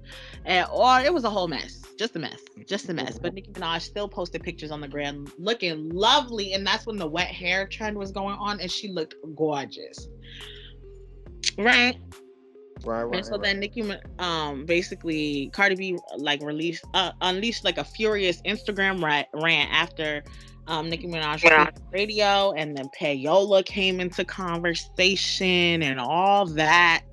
and or it was a whole mess, just a mess, just a mess. But Nicki Minaj still posted pictures on the gram, looking lovely, and that's when the wet hair trend was going on, and she looked gorgeous, right? Right, right, and so right. then Nicki, um, basically Cardi B like released, uh, unleashed like a furious Instagram ra- rant after, um, Nicki Minaj Yeah. went on the radio, and then Payola came into conversation and all that,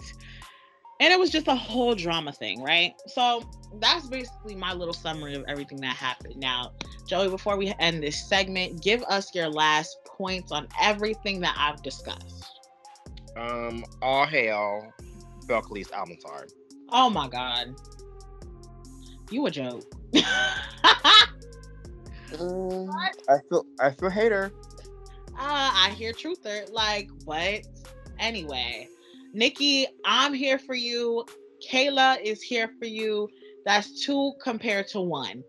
and it was just a whole drama thing, right? So that's basically my little summary of everything that happened. Now, Joey, before we end this segment, give us your last points on everything that I've discussed. Um, all hail Belcalis Almanzar. Oh my god. You a joke. I feel I feel hater. <laughs> Uh, I hear truther. Like, what? Anyway, Nicki, I'm here for you. Kayla is here for you. That's two compared to one.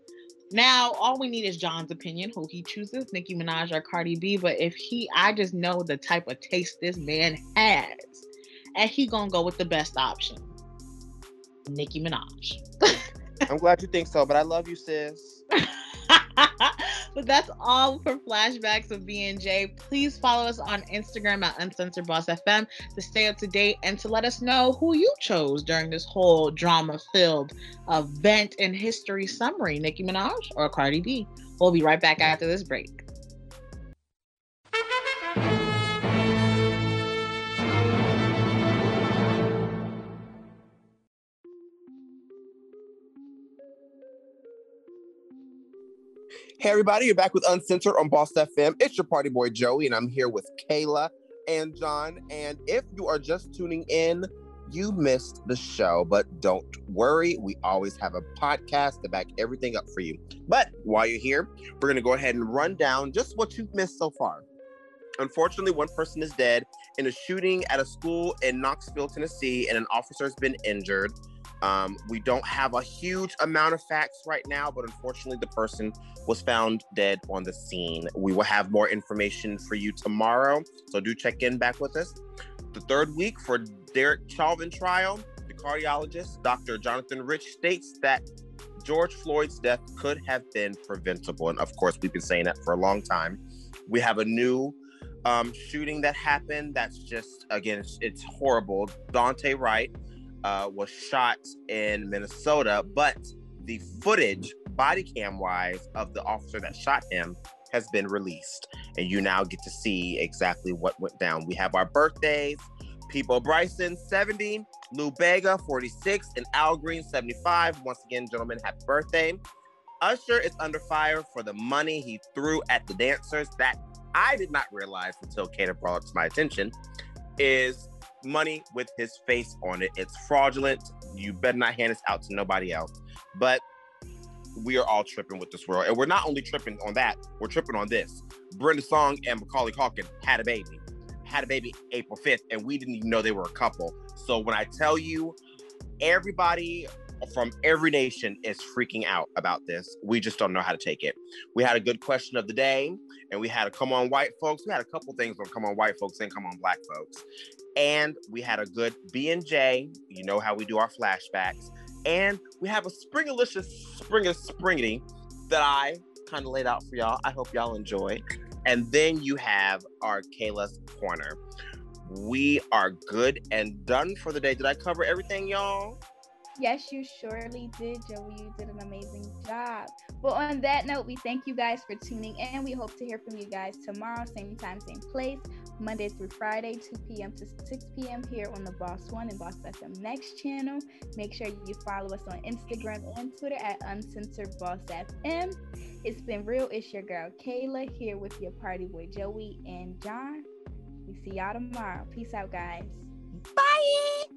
Now, all we need is John's opinion, who he chooses, Nicki Minaj or Cardi B. But if he, I just know the type of taste this man has, and he gonna go with the best option, Nicki Minaj. <laughs> I'm glad you think so, but I love you, sis. <laughs> but that's all for flashbacks of BNJ. Please follow us on Instagram at Uncensored Boss FM to stay up to date and to let us know who you chose during this whole drama-filled event and history summary, Nicki Minaj or Cardi B. We'll be right back after this break. Hey everybody, you're back with Uncensored on Boss FM. It's your party boy Joey, and I'm here with Kayla and John. And if you are just tuning in, you missed the show, but don't worry, we always have a podcast to back everything up for you. But while you're here, we're gonna go ahead and run down just what you've missed so far. Unfortunately, one person is dead in a shooting at a school in Knoxville, Tennessee, and an officer has been injured. Um, we don't have a huge amount of facts right now, but unfortunately, the person was found dead on the scene. We will have more information for you tomorrow, so do check in back with us. The third week for Derek Chauvin trial, the cardiologist, Dr. Jonathan Rich, states that George Floyd's death could have been preventable. And of course, we've been saying that for a long time. We have a new um, shooting that happened. That's just, again, it's, it's horrible. Daunte Wright uh, was shot in Minnesota, but the footage, body cam wise, of the officer that shot him has been released. And you now get to see exactly what went down. We have our birthdays. Peabo Bryson, 70, Lou Bega, 46, and Al Green, 75. Once again, gentlemen, happy birthday. Usher is under fire for the money he threw at the dancers that I did not realize until Kata brought to my attention is money with his face on it. It's fraudulent. You better not hand this out to nobody else. But we are all tripping with this world. And we're not only tripping on that, we're tripping on this. Brenda Song and Macaulay Culkin had a baby. Had a baby April 5th, and we didn't even know they were a couple. So when I tell you, everybody from every nation is freaking out about this. We just don't know how to take it. We had a good question of the day, and we had a come on white folks. We had a couple things on come on white folks and come on black folks. And we had a good B and J. You know how we do our flashbacks. And we have a springalicious springer springity that I kind of laid out for y'all. I hope y'all enjoy. And then you have our Kayla's corner. We are good and done for the day. Did I cover everything, y'all? Yes, you surely did, Joey. You did an amazing job. Well, on that note, we thank you guys for tuning in. We hope to hear from you guys tomorrow, same time, same place, Monday through Friday, 2 p.m. to 6 p.m. here on the Boss One and Boss FM Next channel. Make sure you follow us on Instagram and Twitter at Uncensored Boss FM. It's been real. It's your girl Kayla here with your party boy Joey and John. We see y'all tomorrow. Peace out, guys. Bye.